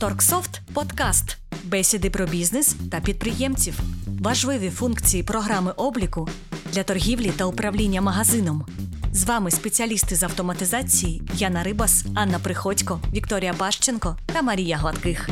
Торксофт подкаст. Бесіди про бізнес та підприємців. Важливі функції програми обліку для торгівлі та управління магазином. З вами спеціалісти з автоматизації Яна Рибас, Анна Приходько, Вікторія Бащенко та Марія Гладких.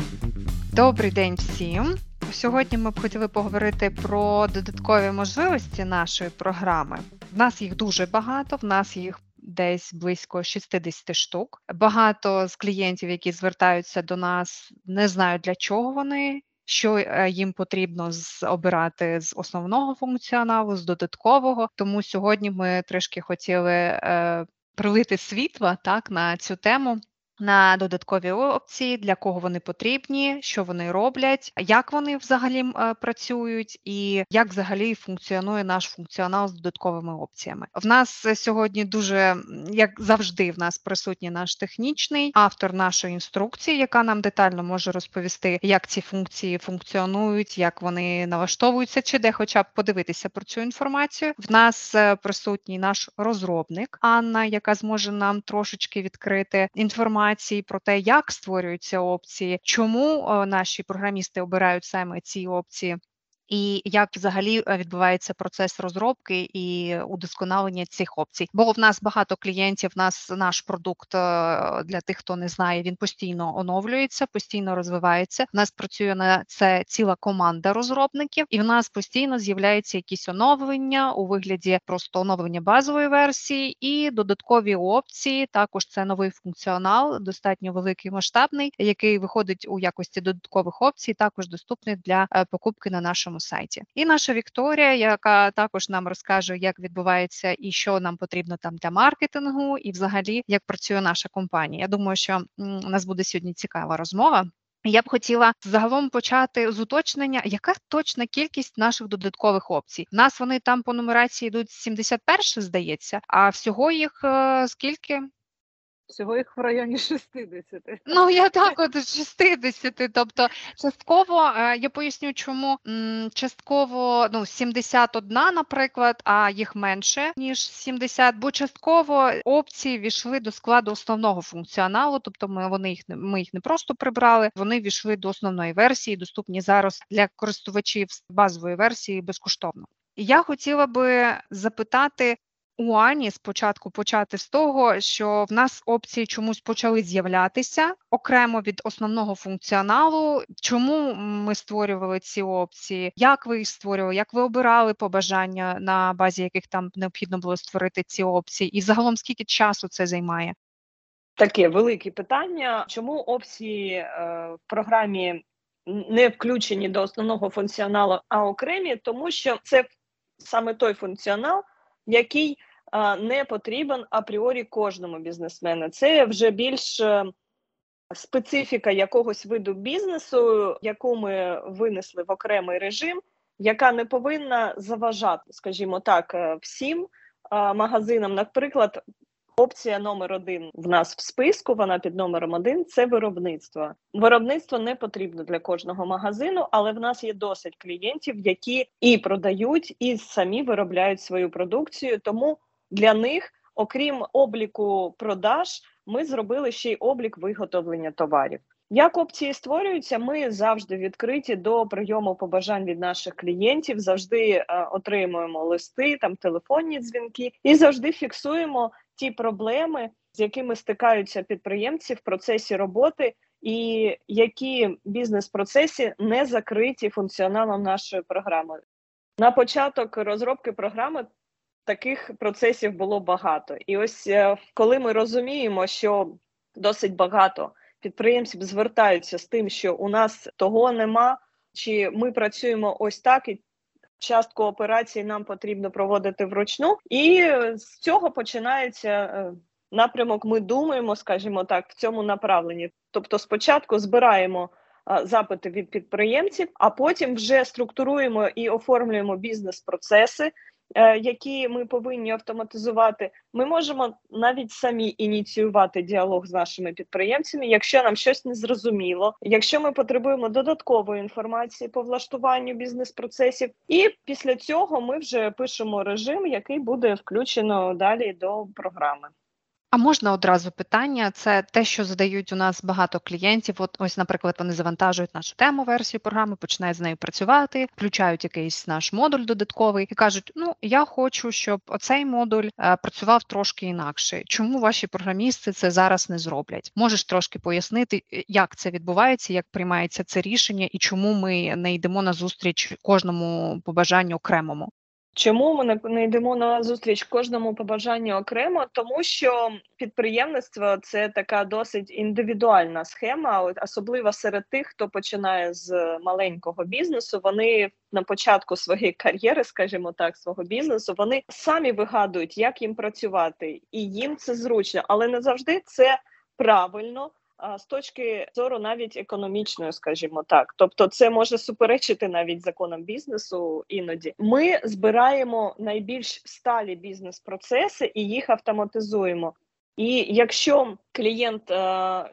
Добрий день всім. Сьогодні ми б хотіли поговорити про додаткові можливості нашої програми. В нас їх дуже багато, в нас їх десь близько 60 штук. Багато з клієнтів, які звертаються до нас, не знають для чого вони. Що е, їм потрібно обирати з основного функціоналу, з додаткового. Тому сьогодні ми трішки хотіли е, пролити світла так на цю тему на додаткові опції, для кого вони потрібні, що вони роблять, як вони взагалі е, працюють, і як взагалі функціонує наш функціонал з додатковими опціями. В нас сьогодні дуже як завжди, в нас присутній наш технічний автор нашої інструкції, яка нам детально може розповісти, як ці функції функціонують, як вони налаштовуються, чи де, хоча б подивитися про цю інформацію. В нас е, присутній наш розробник Анна, яка зможе нам трошечки відкрити інформацію інформації про те, як створюються опції, чому е, наші програмісти обирають саме ці опції і як взагалі е, відбувається процес розробки і удосконалення цих опцій. Бо в нас багато клієнтів, в нас наш продукт е, для тих, хто не знає, він постійно оновлюється, постійно розвивається. У нас працює на це ціла команда розробників, і в нас постійно з'являються якісь оновлення у вигляді просто оновлення базової версії і додаткові опції. Також це новий функціонал, достатньо великий масштабний, який виходить у якості додаткових опцій. Також доступний для е, покупки на нашому нашому сайті. І наша Вікторія, яка також нам розкаже, як відбувається і що нам потрібно там для маркетингу, і взагалі як працює наша компанія. Я думаю, що у нас буде сьогодні цікава розмова. Я б хотіла загалом почати з уточнення, яка точна кількість наших додаткових опцій. У нас вони там по нумерації йдуть 71, здається, а всього їх е, скільки? Всього їх в районі 60. Ну я так от 60. Тобто, частково е, я поясню, чому частково ну 71, наприклад, а їх менше ніж 70, бо частково опції війшли до складу основного функціоналу, тобто ми вони їх ми їх не просто прибрали, вони війшли до основної версії, доступні зараз для користувачів базової версії безкоштовно. Я хотіла би запитати, у Ані спочатку почати з того, що в нас опції чомусь почали з'являтися окремо від основного функціоналу. Чому ми створювали ці опції? Як ви їх створювали? Як ви обирали побажання, на базі яких там необхідно було створити ці опції? І загалом скільки часу це займає? Таке велике питання. Чому опції е, в програмі не включені до основного функціоналу, а окремі? Тому що це саме той функціонал, який не потрібен апріорі кожному бізнесмену. Це вже більш е, специфіка якогось виду бізнесу, яку ми винесли в окремий режим, яка не повинна заважати, скажімо так, е, всім магазинам. Наприклад, опція номер один в нас в списку. Вона під номером один це виробництво. Виробництво не потрібно для кожного магазину, але в нас є досить клієнтів, які і продають, і самі виробляють свою продукцію. Тому для них, окрім обліку продаж, ми зробили ще й облік виготовлення товарів. Як опції створюються, ми завжди відкриті до прийому побажань від наших клієнтів, завжди е, отримуємо листи, там телефонні дзвінки і завжди фіксуємо ті проблеми, з якими стикаються підприємці в процесі роботи, і які бізнес-процесі не закриті функціоналом нашої програми. На початок розробки програми таких процесів було багато. І ось е, коли ми розуміємо, що досить багато підприємців звертаються з тим, що у нас того нема, чи ми працюємо ось так і. Частку операцій нам потрібно проводити вручну, і з цього починається е, напрямок. Ми думаємо, скажімо так, в цьому направленні. Тобто, спочатку збираємо запити від підприємців, а потім вже структуруємо і оформлюємо бізнес-процеси, Е, які ми повинні автоматизувати, ми можемо навіть самі ініціювати діалог з нашими підприємцями, якщо нам щось не зрозуміло, якщо ми потребуємо додаткової інформації по влаштуванню бізнес-процесів, і після цього ми вже пишемо режим, який буде включено далі до програми. А можна одразу питання? Це те, що задають у нас багато клієнтів. От ось, наприклад, вони завантажують нашу тему версію програми, починають з нею працювати, включають якийсь наш модуль додатковий і кажуть: ну я хочу, щоб оцей модуль е, працював трошки інакше. Чому ваші програмісти це зараз не зроблять? Можеш трошки пояснити, е, як це відбувається, як приймається це рішення, і чому ми не йдемо на зустріч кожному побажанню окремому? Чому ми не, йдемо на зустріч кожному побажанню окремо? Тому що підприємництво це така досить індивідуальна схема, особливо серед тих, хто починає з маленького бізнесу. Вони на початку своєї кар'єри, скажімо так, свого бізнесу, вони самі вигадують, як їм працювати, і їм це зручно, але не завжди це правильно з точки зору навіть економічної, скажімо так, тобто це може суперечити навіть законам бізнесу. Іноді ми збираємо найбільш сталі бізнес-процеси і їх автоматизуємо. І якщо клієнт е,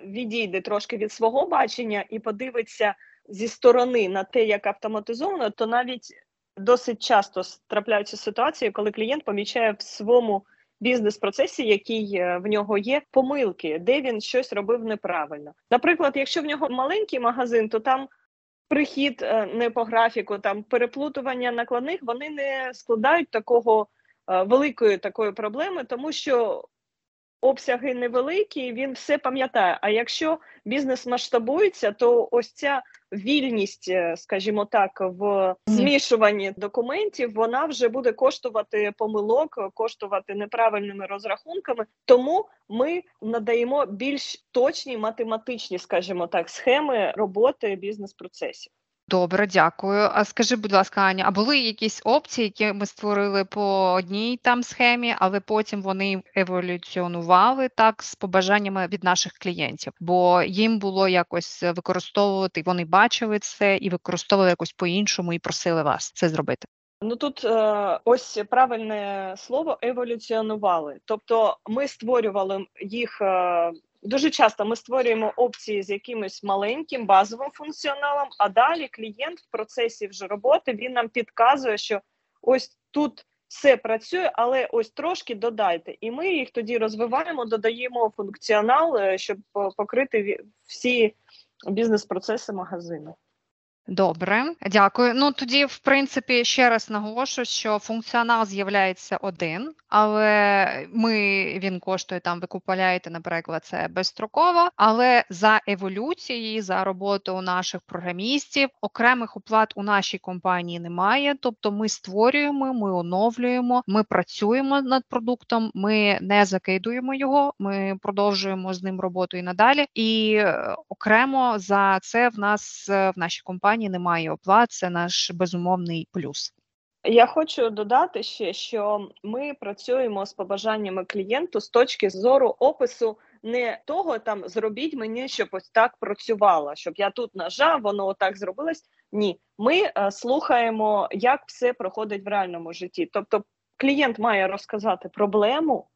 відійде трошки від свого бачення і подивиться зі сторони на те, як автоматизовано, то навіть досить часто трапляються ситуації, коли клієнт помічає в своєму бізнес-процесі, який е, в нього є, помилки, де він щось робив неправильно. Наприклад, якщо в нього маленький магазин, то там прихід е, не по графіку, там переплутування накладних, вони не складають такого е, великої такої проблеми, тому що обсяги невеликі, він все пам'ятає. А якщо бізнес масштабується, то ось ця вільність, е, скажімо так, в змішуванні документів, вона вже буде коштувати помилок, коштувати неправильними розрахунками. Тому ми надаємо більш точні математичні, скажімо так, схеми роботи бізнес-процесів. Добре, дякую. А скажи, будь ласка, Аня, а були якісь опції, які ми створили по одній там схемі, але потім вони еволюціонували так з побажаннями від наших клієнтів, бо їм було якось використовувати, вони бачили це і використовували якось по-іншому і просили вас це зробити. Ну тут е, ось правильне слово еволюціонували. Тобто ми створювали їх е, Дуже часто ми створюємо опції з якимось маленьким базовим функціоналом, а далі клієнт в процесі вже роботи він нам підказує, що ось тут все працює, але ось трошки додайте. І ми їх тоді розвиваємо, додаємо функціонал, е, щоб покрити всі бізнес-процеси магазину. Добре, дякую. Ну тоді, в принципі, ще раз наголошую, що функціонал з'являється один, але ми він коштує там, ви купуєте, наприклад, це безстроково. Але за еволюцією, за роботою наших програмістів, окремих оплат у нашій компанії немає. Тобто, ми створюємо, ми оновлюємо, ми працюємо над продуктом, ми не закидуємо його, ми продовжуємо з ним роботу і надалі. І е, окремо за це в нас е, в нашій компанії компанії немає оплат, це наш безумовний плюс. Я хочу додати ще, що ми працюємо з побажаннями клієнту з точки зору опису не того там зробіть мені, щоб ось так працювало, щоб я тут нажав, воно отак зробилось. Ні, ми е, слухаємо, як все проходить в реальному житті. Тобто, клієнт має розказати проблему,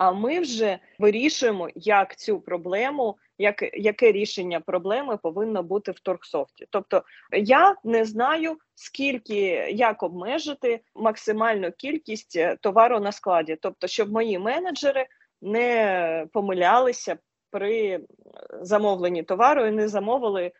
а ми вже вирішуємо, як цю проблему як, яке рішення проблеми повинно бути в торгсофті. Тобто я не знаю, скільки як обмежити максимальну кількість е, товару на складі, тобто, щоб мої менеджери не помилялися при е, замовленні товару і не замовили.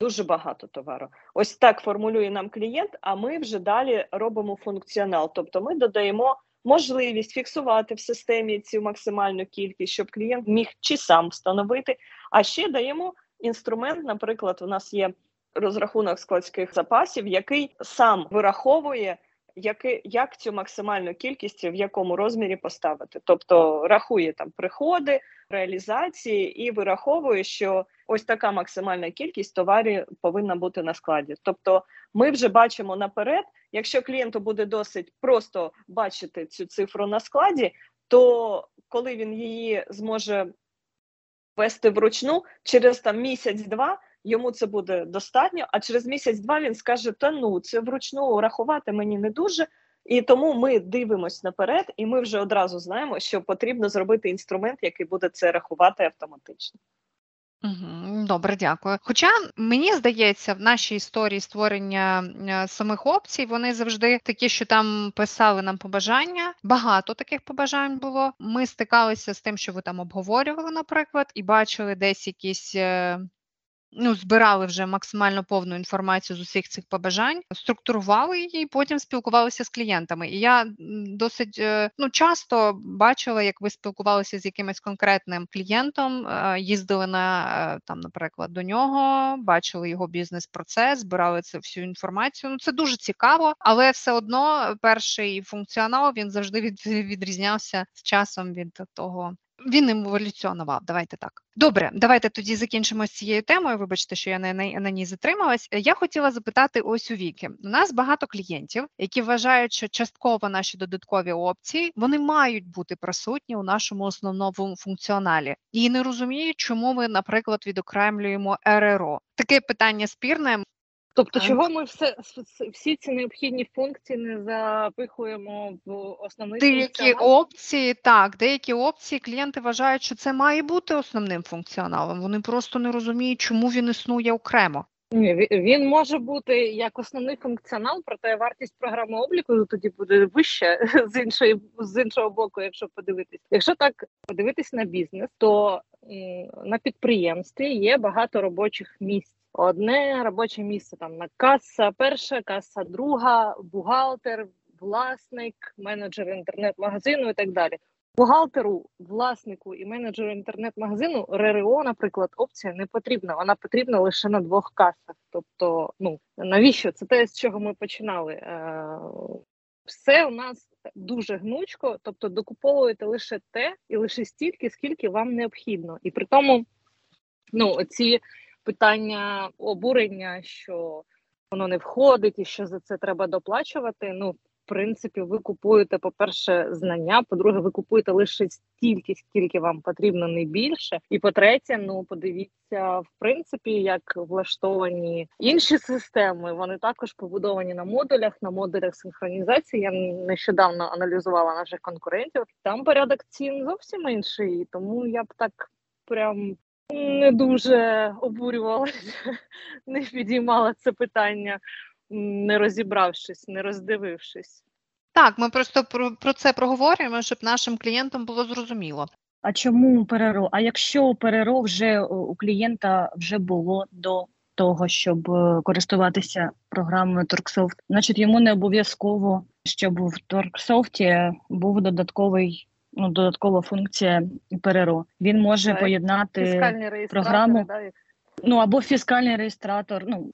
Дуже багато товару. Ось так формулює нам клієнт, а ми вже далі робимо функціонал. Тобто ми додаємо можливість фіксувати в системі цю максимальну кількість, щоб клієнт міг чи сам встановити. А ще даємо інструмент. Наприклад, у нас є розрахунок складських запасів, який сам вираховує. Яки, як цю максимальну кількість в якому розмірі поставити, тобто рахує там приходи, реалізації і вираховує, що ось така максимальна кількість товарів повинна бути на складі. Тобто, ми вже бачимо наперед, Якщо клієнту буде досить просто бачити цю цифру на складі, то коли він її зможе вести вручну, через там місяць-два йому це буде достатньо. А через місяць-два він скаже: Та ну це вручну рахувати мені не дуже. І тому ми дивимося наперед, і ми вже одразу знаємо, що потрібно зробити інструмент, який буде це рахувати автоматично. Добре, дякую. Хоча мені здається, в нашій історії створення е, самих опцій вони завжди такі, що там писали нам побажання. Багато таких побажань було. Ми стикалися з тим, що ви там обговорювали, наприклад, і бачили десь якісь е, ну, збирали вже максимально повну інформацію з усіх цих побажань, структурували її, потім спілкувалися з клієнтами. І я досить е, ну, часто бачила, як ви спілкувалися з якимось конкретним клієнтом, е, їздили на е, там, наприклад, до нього, бачили його бізнес-процес, збирали це всю інформацію. Ну, це дуже цікаво, але все одно перший функціонал він завжди від, відрізнявся з часом від того він еволюціонував, давайте так. Добре, давайте тоді закінчимо з цією темою. Вибачте, що я на, на, на ній затрималась. Я хотіла запитати ось у Віки. У нас багато клієнтів, які вважають, що частково наші додаткові опції вони мають бути присутні у нашому основному функціоналі, і не розуміють, чому ми, наприклад, відокремлюємо РРО. Таке питання спірне. Тобто, чого ми все всі ці необхідні функції не запихуємо в основний деякі функціонал? опції, так, деякі опції клієнти вважають, що це має бути основним функціоналом. Вони просто не розуміють, чому він існує окремо. Ні, Він може бути як основний функціонал, проте вартість програми обліку тоді буде вища з іншої з іншого боку, якщо подивитись. Якщо так подивитись на бізнес, то на підприємстві є багато робочих місць. Одне робоче місце там на каса перша, каса друга, бухгалтер, власник, менеджер інтернет-магазину і так далі. Бухгалтеру, власнику і менеджеру інтернет-магазину РРО, наприклад, опція не потрібна. Вона потрібна лише на двох касах. Тобто, ну навіщо це те, з чого ми починали? Е, все у нас дуже гнучко, тобто докуповуєте лише те і лише стільки, скільки вам необхідно, і при тому, ну ці питання обурення, що воно не входить і що за це треба доплачувати. Ну, в принципі, ви купуєте, по-перше, знання, по-друге, ви купуєте лише стільки, скільки вам потрібно, не більше. І по-третє, ну подивіться, в принципі, як влаштовані інші системи. Вони також побудовані на модулях, на модулях синхронізації. Я нещодавно аналізувала наших конкурентів. Там порядок цін зовсім інший, тому я б так прям не дуже обурювалася, не підіймала це питання, не розібравшись, не роздивившись. Так, ми просто про, про це проговорюємо, щоб нашим клієнтам було зрозуміло. А чому ПРРО? А якщо ПРРО вже у клієнта вже було до того, щоб е, користуватися програмою TorqueSoft, значить йому не обов'язково, щоб в TorqueSoft був додатковий ну, додаткова функція ПРРО. Він може так, поєднати програму да, ну або фіскальний реєстратор. Ну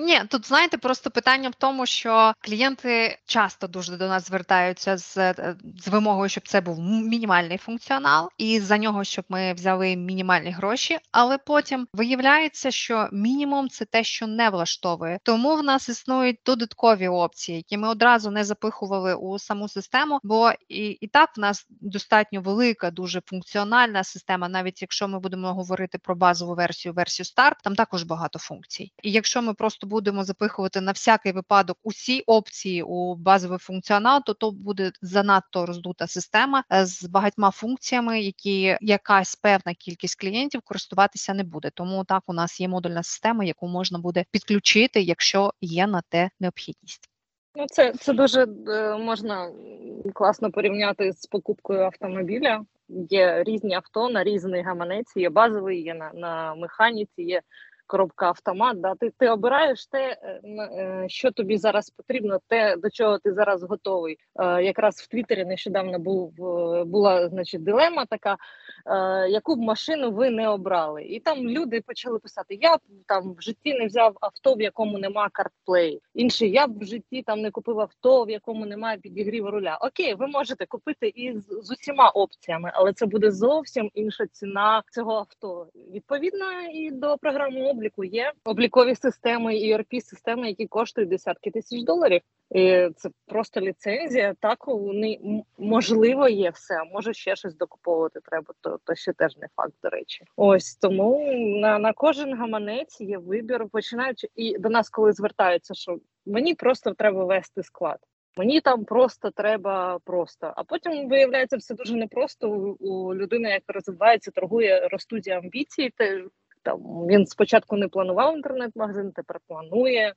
ні, тут знаєте, просто питання в тому, що клієнти часто дуже до нас звертаються з е, з вимогою, щоб це був мінімальний функціонал, і за нього, щоб ми взяли мінімальні гроші. Але потім виявляється, що мінімум це те, що не влаштовує. Тому в нас існують додаткові опції, які ми одразу не запихували у саму систему. Бо і, і так в нас достатньо велика, дуже функціональна система. Навіть якщо ми будемо говорити про базову версію, версію старт, там також багато функцій. І якщо ми просто будемо запихувати на всякий випадок усі опції у базовий функціонал, то то буде занадто роздута система е, з багатьма функціями, які якась певна кількість клієнтів користуватися не буде. Тому так у нас є модульна система, яку можна буде підключити, якщо є на те необхідність. Ну, це це дуже е, можна класно порівняти з покупкою автомобіля. Є різні авто на різний гаманець, є базовий, є на на механіці, є коробка автомат. Да? Ти ти обираєш те, е, е, що тобі зараз потрібно, те до чого ти зараз готовий. Е, якраз в Твіттері нещодавно був була значить дилема така, яку б машину ви не обрали, і там люди почали писати: Я б там в житті не взяв авто, в якому нема картплей. Інший я б в житті там не купив авто, в якому немає підігріву руля. Окей, ви можете купити і з, з усіма опціями, але це буде зовсім інша ціна цього авто. Відповідно і до програми обліку є облікові системи erp системи, які коштують десятки тисяч доларів. І Це просто ліцензія. Так вони можливо є все. Може ще щось докуповувати треба, то то ще теж не факт. До речі, ось тому на на кожен гаманець є вибір. Починаючи і до нас, коли звертаються, що мені просто треба вести склад. Мені там просто треба просто. А потім виявляється все дуже непросто у, людини, яка розвивається, торгує, ростуть амбіції. Там він спочатку не планував інтернет-магазин, тепер планує.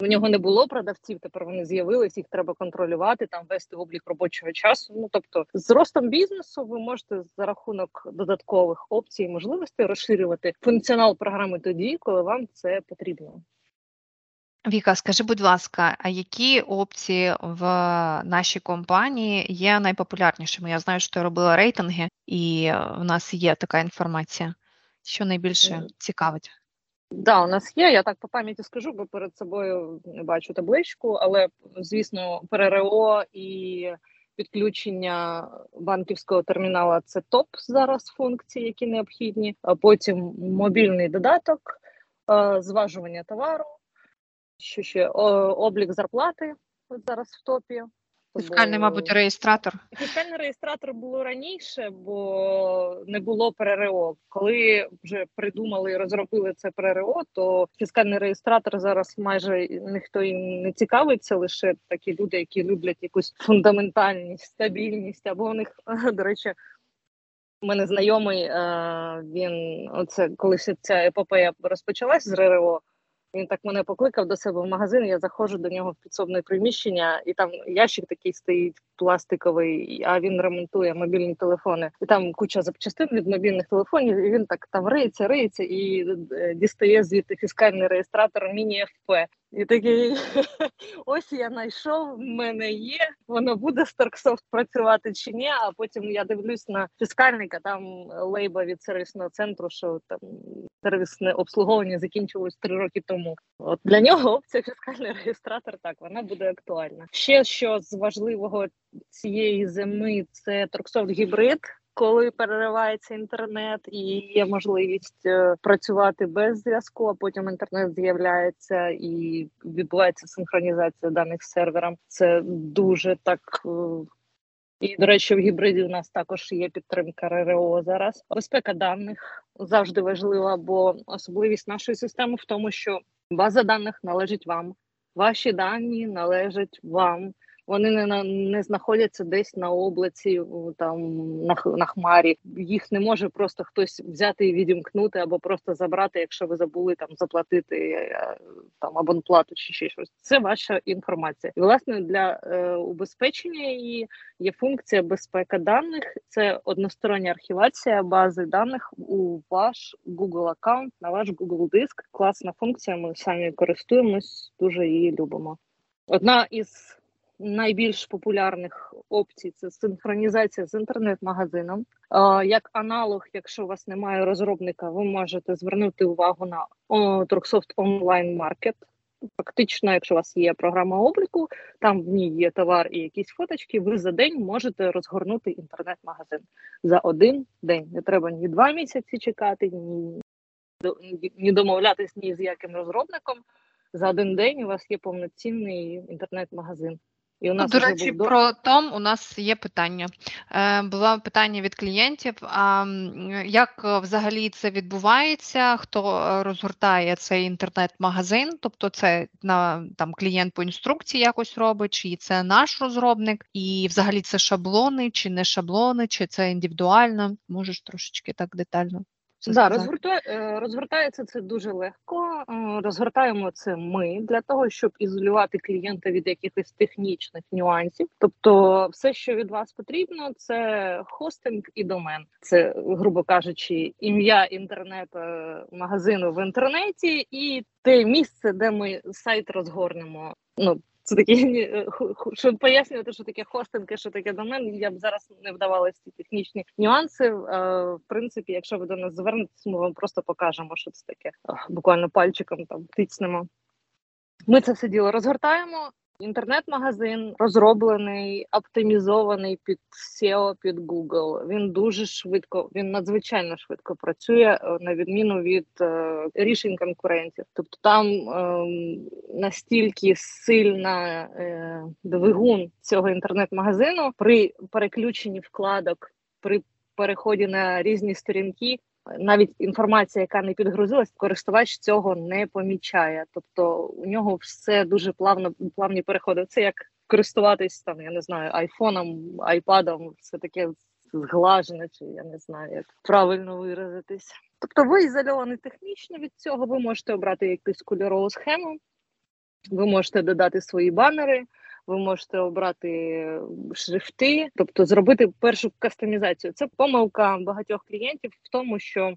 У нього не було продавців, тепер вони з'явились, їх треба контролювати, там вести облік робочого часу. Ну тобто, з ростом бізнесу ви можете за рахунок додаткових опцій і можливостей розширювати функціонал програми тоді, коли вам це потрібно. Віка, скажи, будь ласка, а які опції в нашій компанії є найпопулярнішими? Я знаю, що ти робила рейтинги, і в нас є така інформація. Що найбільше Мгм. цікавить? Да, у нас є. Я так по пам'яті скажу, бо перед собою не бачу табличку, але звісно, ПРРО і підключення банківського терміналу це топ зараз функції, які необхідні. А потім мобільний додаток, е, зважування товару, що ще облік зарплати зараз в топі. Фіскальний, Бо- мабуть, реєстратор. Фіскальний реєстратор було раніше, бо не було ПРРО. Коли вже придумали і розробили це ПРРО, то фіскальний реєстратор зараз майже ніхто їм не цікавиться, лише такі люди, які люблять якусь фундаментальність, стабільність. Або у них, до речі, у мене знайомий, е, він оце коли вся ця епопея розпочалась з РРО. Він так мене покликав до себе в магазин. Я заходжу до нього в підсобне приміщення, і там ящик такий стоїть пластиковий, а він ремонтує мобільні телефони. І там куча запчастин від мобільних телефонів. І він так там риється, риється і е, дістає звідти фіскальний реєстратор міні ФП. І такий ось я знайшов, в мене є. Воно буде з Торксофт працювати чи ні. А потім я дивлюсь на фіскальника, там лейба від сервісного центру, що там сервісне обслуговування закінчилось три роки тому. От для нього опція фіскальний реєстратор так вона буде актуальна. Ще що з важливого цієї зими це Торксофт гібрид. Коли переривається інтернет і є можливість е, працювати без зв'язку, а потім інтернет з'являється і відбувається синхронізація даних з сервером. Це дуже так. е, І, до речі, в гібриді у нас також є підтримка РРО зараз. Безпека даних завжди важлива, бо особливість нашої системи в тому, що база даних належить вам, ваші дані належать вам. Вони не на не знаходяться десь на облаці, там на на хмарі. Їх не може просто хтось взяти і відімкнути або просто забрати, якщо ви забули там заплатити е, там абонплату чи ще щось. Це ваша інформація. І власне для е, убезпечення її є функція безпека даних. Це одностороння архівація бази даних у ваш Google аккаунт на ваш Google диск. Класна функція. Ми самі користуємось, дуже її любимо. Одна із найбільш популярних опцій це синхронізація з інтернет-магазином. Як аналог, якщо у вас немає розробника, ви можете звернути увагу на Торксофт онлайн маркет. Фактично, якщо у вас є програма обліку, там в ній є товар і якісь фоточки. Ви за день можете розгорнути інтернет-магазин за один день. Не треба ні два місяці чекати, ні- ні домовлятись ні з яким розробником. За один день у вас є повноцінний інтернет-магазин. І у Ну, до речі, був про Том у нас є питання. Е, було питання від клієнтів. А як е, взагалі це відбувається? Хто е, розгортає цей інтернет-магазин? Тобто, це на там клієнт по інструкції якось робить, чи це наш розробник, і взагалі це шаблони, чи не шаблони, чи це індивідуально? Можеш трошечки так детально це Да, сказати? розгортає, е, розгортається це дуже легко. Е, Розгортаємо це ми для того, щоб ізолювати клієнта від якихось технічних нюансів. Тобто, все, що від вас потрібно, це хостинг і домен. Це, грубо кажучи, ім'я інтернет е, магазину в інтернеті і те місце, де ми сайт розгорнемо. Ну це такі е, щоб пояснювати, що таке хостинг, що таке домен. Я б зараз не вдавалася ці технічні нюанси. Е, В принципі, якщо ви до нас звернетесь, ми вам просто покажемо, що це таке. Буквально пальчиком там тицнемо. Ми це все діло розгортаємо. Інтернет-магазин розроблений, оптимізований під SEO, під Google. Він дуже швидко, він надзвичайно швидко працює е, на відміну від е, рішень конкурентів. Тобто там ем, настільки сильна е, двигун цього інтернет-магазину при переключенні вкладок, при переході на різні сторінки навіть інформація, яка не підгрузилась, користувач цього не помічає. Тобто у нього все дуже плавно плавні переходи. Це як користуватись там, я не знаю, айфоном, айпадом, все таке зглажена, чи я не знаю, як правильно виразитись. Тобто ви ізольовані технічно від цього, ви можете обрати якусь кольорову схему, ви можете додати свої банери, ви можете обрати шрифти, тобто зробити першу кастомізацію. Це помилка багатьох клієнтів в тому, що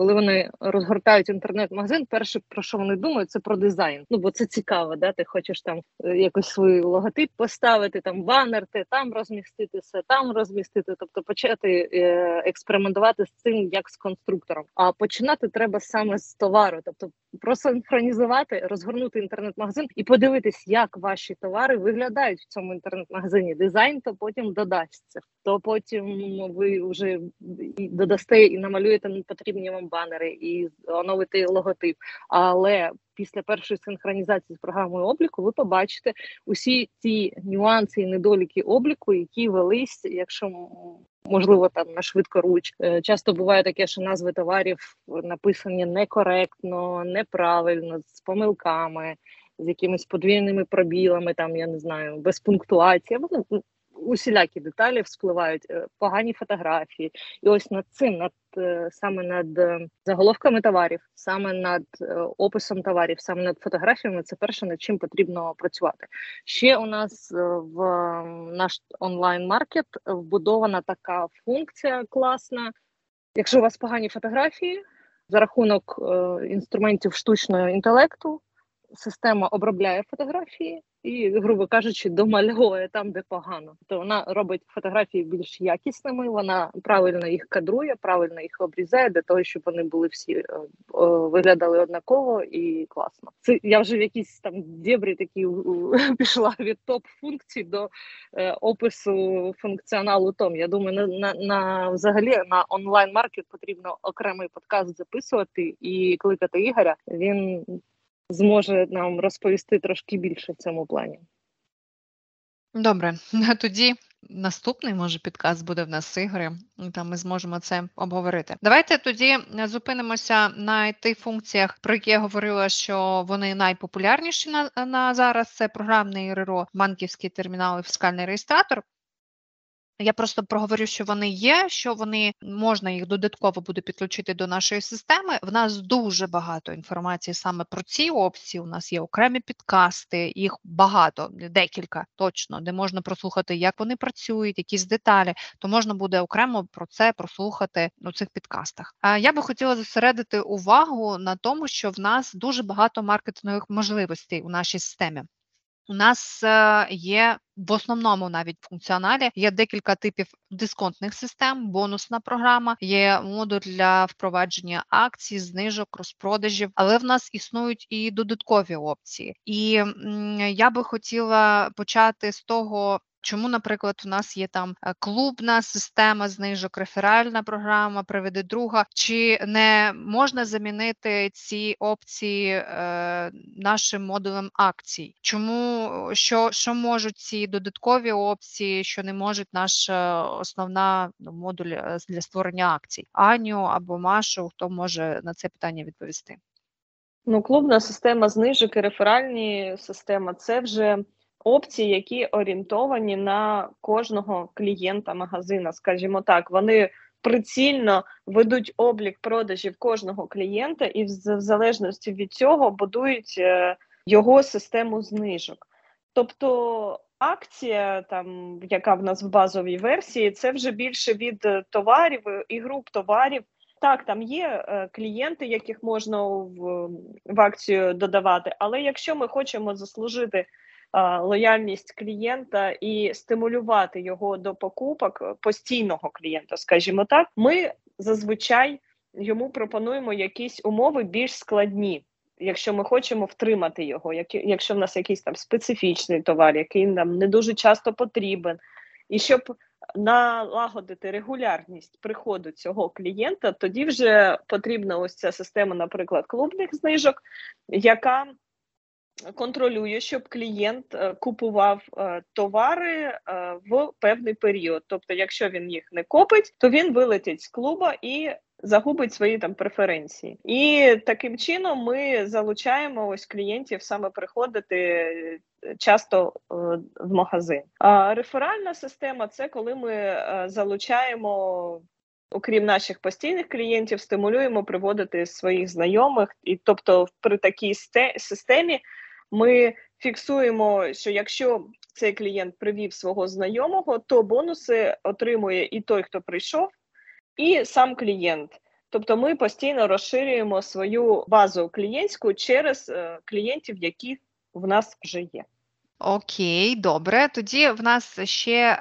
коли вони розгортають інтернет-магазин, перше про що вони думають, це про дизайн. Ну бо це цікаво, да? Ти хочеш там е, якось свій логотип поставити, там банер, ти там розмістити все, там розмістити, тобто почати е, експериментувати з цим як з конструктором. А починати треба саме з товару, тобто просинхронізувати, розгорнути інтернет-магазин і подивитись, як ваші товари виглядають в цьому інтернет-магазині. Дизайн то потім додасться, то потім ви вже додасте і намалюєте потрібні вам банери і оновити логотип. Але після першої синхронізації з програмою обліку ви побачите усі ті нюанси і недоліки обліку, які велись, якщо можливо там на швидкоруч. Е, часто буває таке, що назви товарів написані некоректно, неправильно, з помилками. З якимись подвійними пробілами, там я не знаю, без пунктуації. Усілякі деталі вспливають, е, погані фотографії, і ось над цим, над е, саме над е, заголовками товарів, саме над описом товарів, саме над фотографіями, це перше над чим потрібно працювати. Ще у нас в наш онлайн-маркет вбудована така функція класна. Якщо у вас погані фотографії за рахунок інструментів штучного інтелекту, система обробляє фотографії і, грубо кажучи, домальовує там, де погано. То вона робить фотографії більш якісними, вона правильно їх кадрує, правильно їх обрізає для того, щоб вони були всі е, виглядали однаково і класно. Це я вже в якісь там дєбрі такі пішла від топ функцій до е, опису функціоналу. Том я думаю, на, на, на взагалі на онлайн маркет потрібно окремий подкаст записувати і кликати Ігоря. Він зможе нам розповісти трошки більше в цьому плані. Добре, а тоді наступний може підказ буде в нас з Ігорем, там ми зможемо це обговорити. Давайте тоді зупинимося на тих функціях, про які я говорила, що вони найпопулярніші на, на зараз. Це програмний РРО, банківський термінал і фіскальний реєстратор. Я просто проговорю, що вони є, що вони можна їх додатково буде підключити до нашої системи. В нас дуже багато інформації саме про ці опції. У нас є окремі підкасти, їх багато, декілька точно, де можна прослухати, як вони працюють, якісь деталі. То можна буде окремо про це прослухати у цих підкастах. А я би хотіла зосередити увагу на тому, що в нас дуже багато маркетингових можливостей у нашій системі. У нас е, є в основному навіть функціоналі є декілька типів дисконтних систем, бонусна програма, є модуль для впровадження акцій, знижок, розпродажів, але в нас існують і додаткові опції. І я би хотіла почати з того, Чому, наприклад, у нас є там е, клубна система знижок, реферальна програма, приведи друга, чи не можна замінити ці опції е, нашим модулем акцій? Чому що що можуть ці додаткові опції, що не можуть наша основна ну, модуль е, для створення акцій? Аню або Машу, хто може на це питання відповісти? Ну, клубна система знижок і реферальні система це вже опції, які орієнтовані на кожного клієнта магазина, скажімо так, вони прицільно ведуть облік продажів кожного клієнта, і в залежності від цього будують е, його систему знижок. Тобто акція, там яка в нас в базовій версії, це вже більше від товарів і груп товарів. Так, там є е, клієнти, яких можна в, в акцію додавати, але якщо ми хочемо заслужити лояльність клієнта і стимулювати його до покупок постійного клієнта, скажімо так, ми зазвичай йому пропонуємо якісь умови більш складні. Якщо ми хочемо втримати його, якщо в нас якийсь там специфічний товар, який нам не дуже часто потрібен, і щоб налагодити регулярність приходу цього клієнта, тоді вже потрібна ось ця система, наприклад, клубних знижок, яка контролює, щоб клієнт е, купував е, товари е, в певний період. Тобто, якщо він їх не копить, то він вилетить з клуба і загубить свої там преференції. І таким чином ми залучаємо ось клієнтів саме приходити часто в магазин. А реферальна система це коли ми залучаємо. Окрім наших постійних клієнтів, стимулюємо приводити своїх знайомих, і тобто при такій системі ми фіксуємо, що якщо цей клієнт привів свого знайомого, то бонуси отримує і той, хто прийшов, і сам клієнт. Тобто ми постійно розширюємо свою базу клієнтську через е, клієнтів, які в нас вже є. Окей, добре. Тоді в нас ще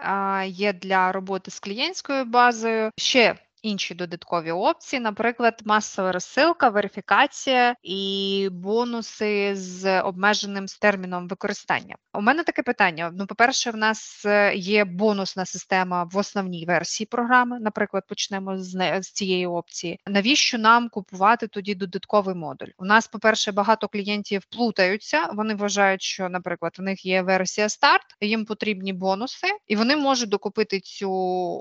є для роботи з клієнтською базою ще інші додаткові опції, наприклад, масова розсилка, верифікація і бонуси з обмеженим терміном використання. У мене таке питання: ну, по-перше, в нас е, є бонусна система в основній версії програми. Наприклад, почнемо з, з цієї опції. Навіщо нам купувати тоді додатковий модуль? У нас, по-перше, багато клієнтів плутаються. Вони вважають, що, наприклад, у них є версія старт, їм потрібні бонуси, і вони можуть докупити цю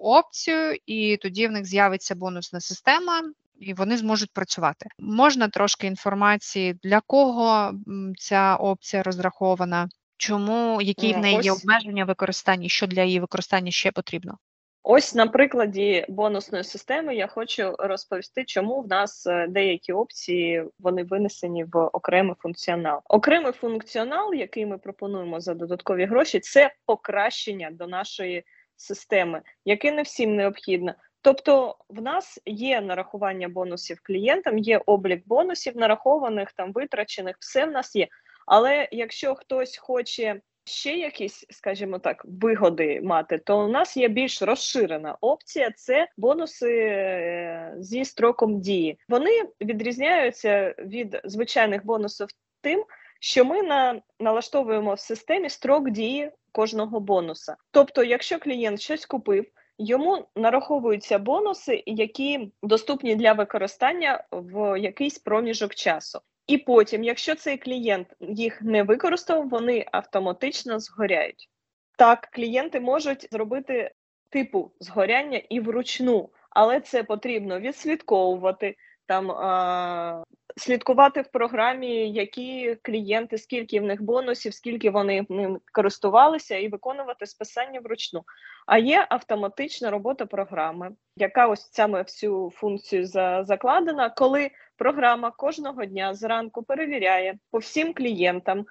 опцію, і тоді в них з'явиться з'явиться бонусна система. І вони зможуть працювати. Можна трошки інформації, для кого ця опція розрахована, чому які в неї є обмеження використання, що для її використання ще потрібно. Ось на прикладі бонусної системи я хочу розповісти, чому в нас е, деякі опції вони винесені в окремий функціонал. Окремий функціонал, який ми пропонуємо за додаткові гроші, це покращення до нашої системи, яке не всім необхідно. Тобто в нас є нарахування бонусів клієнтам, є облік бонусів нарахованих, там витрачених, все в нас є. Але якщо хтось хоче ще якісь, скажімо так, вигоди мати, то у нас є більш розширена опція це бонуси е, зі строком дії. Вони відрізняються від звичайних бонусів тим, що ми на, налаштовуємо в системі строк дії кожного бонуса. Тобто, якщо клієнт щось купив. Йому нараховуються бонуси, які доступні для використання в якийсь проміжок часу. І потім, якщо цей клієнт їх не використав, вони автоматично згоряють. Так, клієнти можуть зробити типу згоряння і вручну, але це потрібно відслідковувати там а, слідкувати в програмі, які клієнти, скільки в них бонусів, скільки вони ним користувалися, і виконувати списання вручну. А є автоматична робота програми, яка ось саме всю функцію за, закладена, коли програма кожного дня зранку перевіряє по всім клієнтам.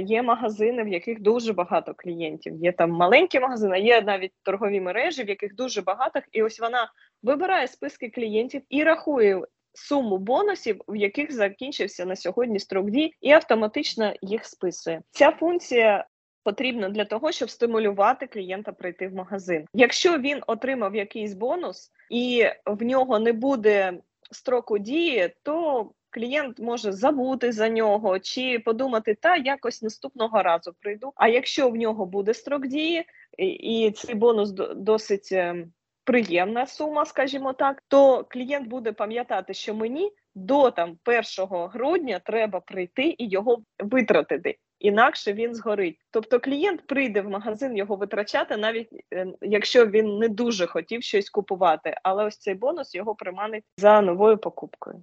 Є магазини, в яких дуже багато клієнтів. Є там маленькі магазини, є навіть торгові мережі, в яких дуже багато, і ось вона вибирає списки клієнтів і рахує суму бонусів, в яких закінчився на сьогодні строк дій, і автоматично їх списує. Ця функція. Потрібна для того, щоб стимулювати клієнта прийти в магазин. Якщо він отримав якийсь бонус і в нього не буде строку дії, то клієнт може забути за нього чи подумати, та якось наступного разу прийду. А якщо в нього буде строк дії, і цей бонус досить ем, приємна сума, скажімо так, то клієнт буде пам'ятати, що мені до там 1 грудня треба прийти і його витратити. Інакше він згорить. Тобто клієнт прийде в магазин його витрачати, навіть е, якщо він не дуже хотів щось купувати. Але ось цей бонус його приманить за новою покупкою.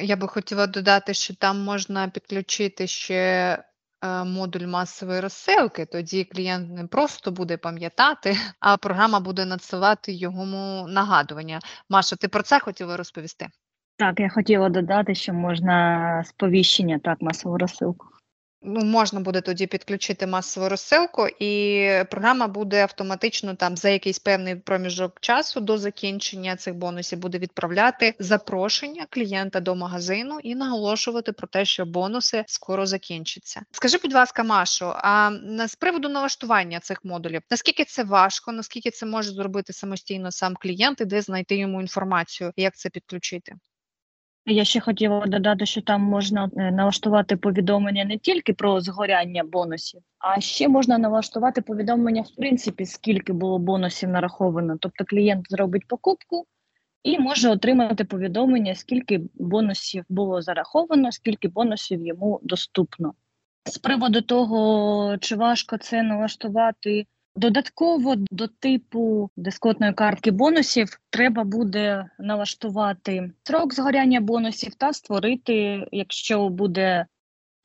Я би хотіла додати, що там можна підключити ще модуль масової розсилки, тоді клієнт не просто буде пам'ятати, а програма буде надсилати йому нагадування. Маша, ти про це хотіла розповісти? Так, я хотіла додати, що можна сповіщення так, масову розсилку ну, можна буде тоді підключити масову розсилку, і програма буде автоматично там за якийсь певний проміжок часу до закінчення цих бонусів буде відправляти запрошення клієнта до магазину і наголошувати про те, що бонуси скоро закінчаться. Скажи, будь ласка, Машу, а з приводу налаштування цих модулів, наскільки це важко, наскільки це може зробити самостійно сам клієнт, і де знайти йому інформацію, як це підключити? Я ще хотіла додати, що там можна е, налаштувати повідомлення не тільки про згоряння бонусів, а ще можна налаштувати повідомлення, в принципі, скільки було бонусів нараховано. Тобто клієнт зробить покупку і може отримати повідомлення, скільки бонусів було зараховано, скільки бонусів йому доступно. З приводу того, чи важко це налаштувати. Додатково до типу дискотної картки бонусів треба буде налаштувати строк згоряння бонусів та створити, якщо буде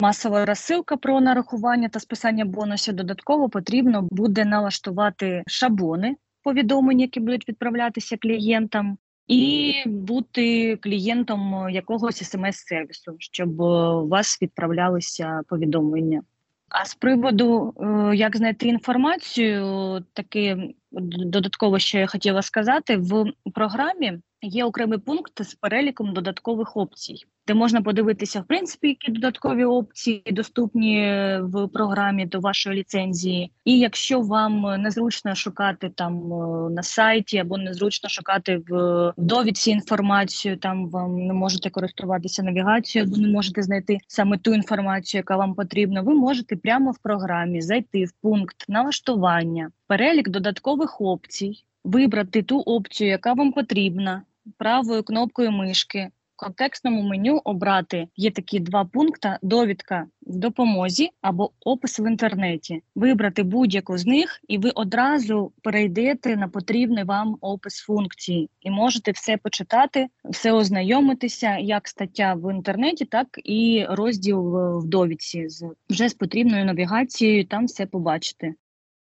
масова розсилка про нарахування та списання бонусів, додатково потрібно буде налаштувати шаблони повідомлень, які будуть відправлятися клієнтам, і бути клієнтом якогось смс-сервісу, щоб у вас відправлялися повідомлення. А з приводу, е, як знайти інформацію, таке додатково, що я хотіла сказати, в програмі є окремий пункт з переліком додаткових опцій, де можна подивитися, в принципі, які додаткові опції доступні в програмі до вашої ліцензії. І якщо вам незручно шукати там е, на сайті або незручно шукати в довідці інформацію, там вам не можете користуватися навігацією, або не можете знайти саме ту інформацію, яка вам потрібна, ви можете прямо в програмі зайти в пункт налаштування, перелік додаткових опцій. Вибрати ту опцію, яка вам потрібна, правою кнопкою мишки в контекстному меню обрати є такі два пункти: довідка в допомозі або опис в інтернеті. Вибрати будь-яку з них, і ви одразу перейдете на потрібний вам опис функції, і можете все почитати, все ознайомитися, як стаття в інтернеті, так і розділ в довідці з вже з потрібною навігацією. Там все побачите.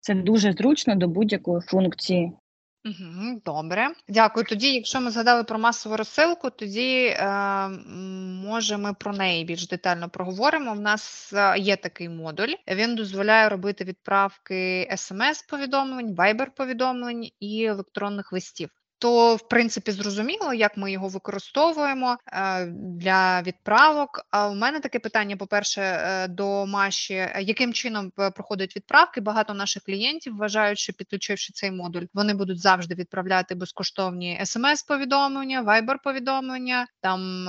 Це дуже зручно до будь-якої функції. Добре, дякую. Тоді, якщо ми згадали про масову розсилку, тоді е, може ми про неї більш детально проговоримо. У нас е, є такий модуль. Він дозволяє робити відправки смс-повідомлень, вайбер-повідомлень і електронних листів то в принципі зрозуміло, як ми його використовуємо е, для відправок. А у мене таке питання: по-перше, е, до Маші, яким чином е, проходять відправки? Багато наших клієнтів вважають, що підключивши цей модуль, вони будуть завжди відправляти безкоштовні смс-повідомлення, вайбер-повідомлення, там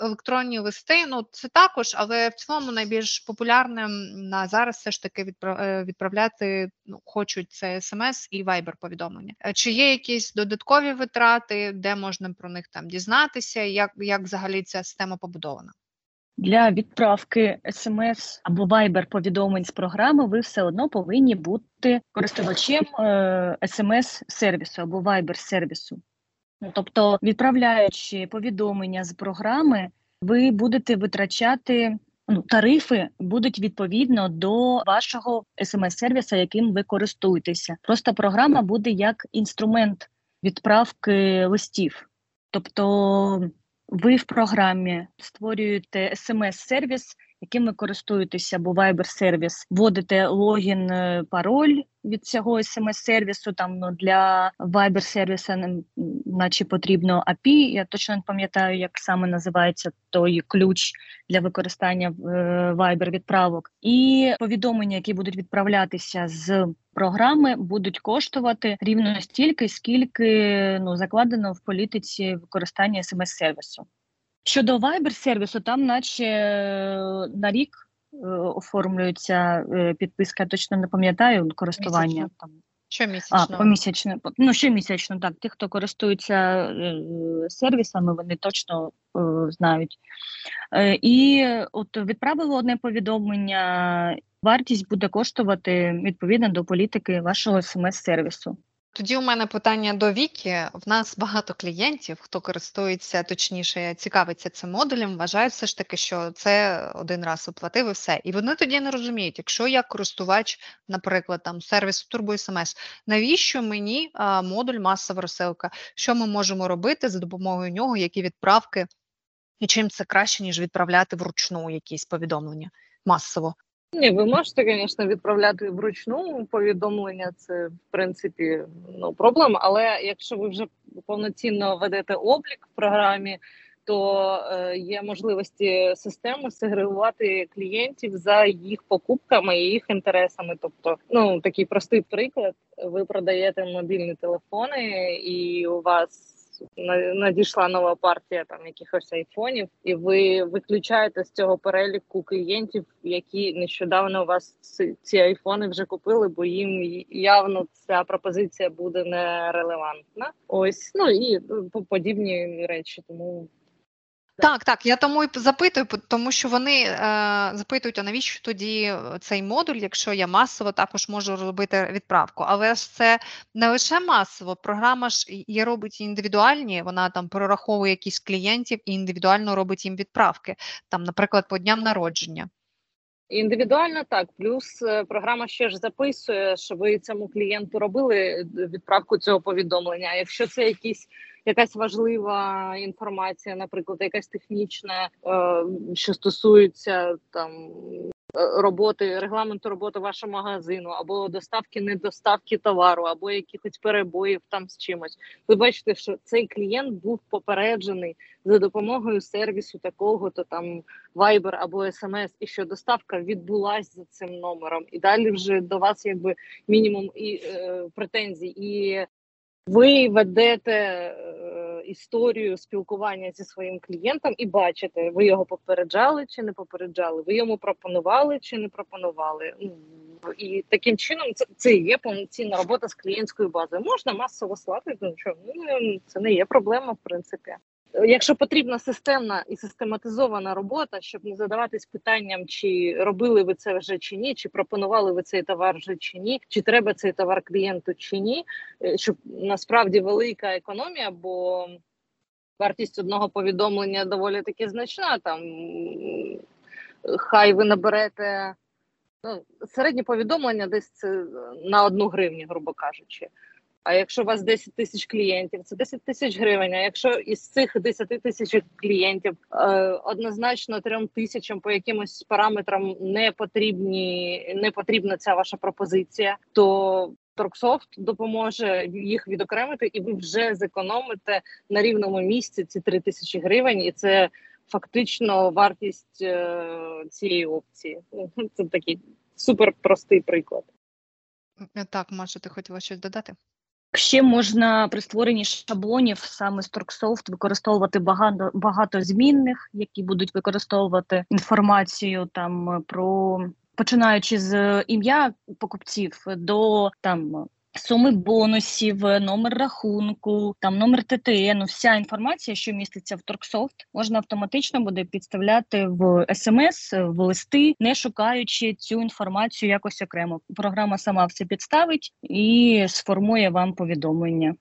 електронні листи. Ну це також, але в цілому найбільш популярним на зараз все ж таки відправляти ну, хочуть це смс і вайбер-повідомлення. Чи є якісь додаткові? Додаткові витрати, де можна про них там дізнатися, як, як взагалі ця система побудована? Для відправки смс або вайбер повідомлень з програми ви все одно повинні бути користувачем смс сервісу або вайбер сервісу. Ну, тобто, відправляючи повідомлення з програми, ви будете витрачати ну, тарифи будуть відповідно до вашого смс-сервіса, яким ви користуєтеся. Просто програма буде як інструмент відправки листів. Тобто ви в програмі створюєте смс-сервіс, яким ви користуєтеся, або Viber-сервіс, вводите логін, е, пароль від цього смс-сервісу. Там ну, для Viber-сервіса наче потрібно API, Я точно не пам'ятаю, як саме називається той ключ для використання е, Viber відправок, і повідомлення, які будуть відправлятися з програми, будуть коштувати рівно стільки, скільки ну закладено в політиці використання смс-сервісу. Щодо Viber сервісу, там, наче е, на рік е, оформлюється е, підписка, я точно не пам'ятаю користування Місячно. там. Щомісячно. А, помісячно. Ну, щомісячно, так. Ті, хто користується сервісами, вони точно е, знають. Е, і от відправили одне повідомлення, вартість буде коштувати відповідно до політики вашого смс-сервісу. Тоді у мене питання до Вікі. В нас багато клієнтів, хто користується, точніше, цікавиться цим модулем, вважають все ж таки, що це один раз оплатив і все. І вони тоді не розуміють, якщо я користувач, наприклад, там сервісу Turbo SMS, навіщо мені модуль масова розсилка? Що ми можемо робити за допомогою нього, які відправки, і чим це краще, ніж відправляти вручну якісь повідомлення масово? Ні, ви можете, звісно, відправляти вручну повідомлення, це в принципі ну, проблема. Але якщо ви вже повноцінно ведете облік в програмі, то е, є можливості системи сегрегувати клієнтів за їх покупками і їх інтересами. Тобто, ну такий простий приклад: ви продаєте мобільні телефони, і у вас надійшла нова партія там якихось айфонів, і ви виключаєте з цього переліку клієнтів, які нещодавно у вас ці айфони вже купили, бо їм явно ця пропозиція буде нерелевантна. Ось ну і ну, подібні речі, тому. Так, так, я тому і запитую, тому що вони е, запитують, а навіщо тоді е, цей модуль, якщо я масово також можу робити відправку. Але ж це не лише масово, програма ж і робить індивідуальні, вона там прораховує якісь клієнтів і індивідуально робить їм відправки, там, наприклад, по дням народження. Індивідуально так, плюс е, програма ще ж записує, що ви цьому клієнту робили е, відправку цього повідомлення. Якщо це якісь якась важлива інформація, наприклад, якась технічна, е, що стосується там е, роботи, регламенту роботи вашого магазину, або доставки, недоставки товару, або якихось перебоїв там з чимось. Ви бачите, що цей клієнт був попереджений за допомогою сервісу такого, то там Viber або SMS, і що доставка відбулась за цим номером, і далі вже до вас якби мінімум і е, претензій, і ви ведете е, історію спілкування зі своїм клієнтом і бачите, ви його попереджали чи не попереджали, ви йому пропонували чи не пропонували. Ну, І таким чином це, це є повноцінна робота з клієнтською базою. Можна масово слати, ну що ну, це не є проблема, в принципі. Якщо потрібна системна і систематизована робота, щоб не задаватись питанням, чи робили ви це вже чи ні, чи пропонували ви цей товар вже чи ні, чи треба цей товар клієнту чи ні, е, щоб насправді велика економія, бо вартість одного повідомлення доволі таки значна. Там хай ви наберете ну, середнє повідомлення десь це на одну гривню, грубо кажучи. А якщо у вас 10 тисяч клієнтів, це 10 тисяч гривень. А якщо із цих 10 тисяч клієнтів е, однозначно трьом тисячам по якимось параметрам не потрібні, не потрібна ця ваша пропозиція, то Торксофт допоможе їх відокремити, і ви вже зекономите на рівному місці ці 3 тисячі гривень, і це фактично вартість е, цієї опції. Це такий супер простий приклад. Так, Маша, ти хотіла щось додати? Ще можна при створенні шаблонів саме з використовувати багато багато змінних, які будуть використовувати інформацію там е, про починаючи з ім'я покупців до там. Суми бонусів, номер рахунку, там номер ТТН, вся інформація, що міститься в Торксофт, можна автоматично буде підставляти в смс, в листи, не шукаючи цю інформацію якось окремо. Програма сама все підставить і сформує вам повідомлення.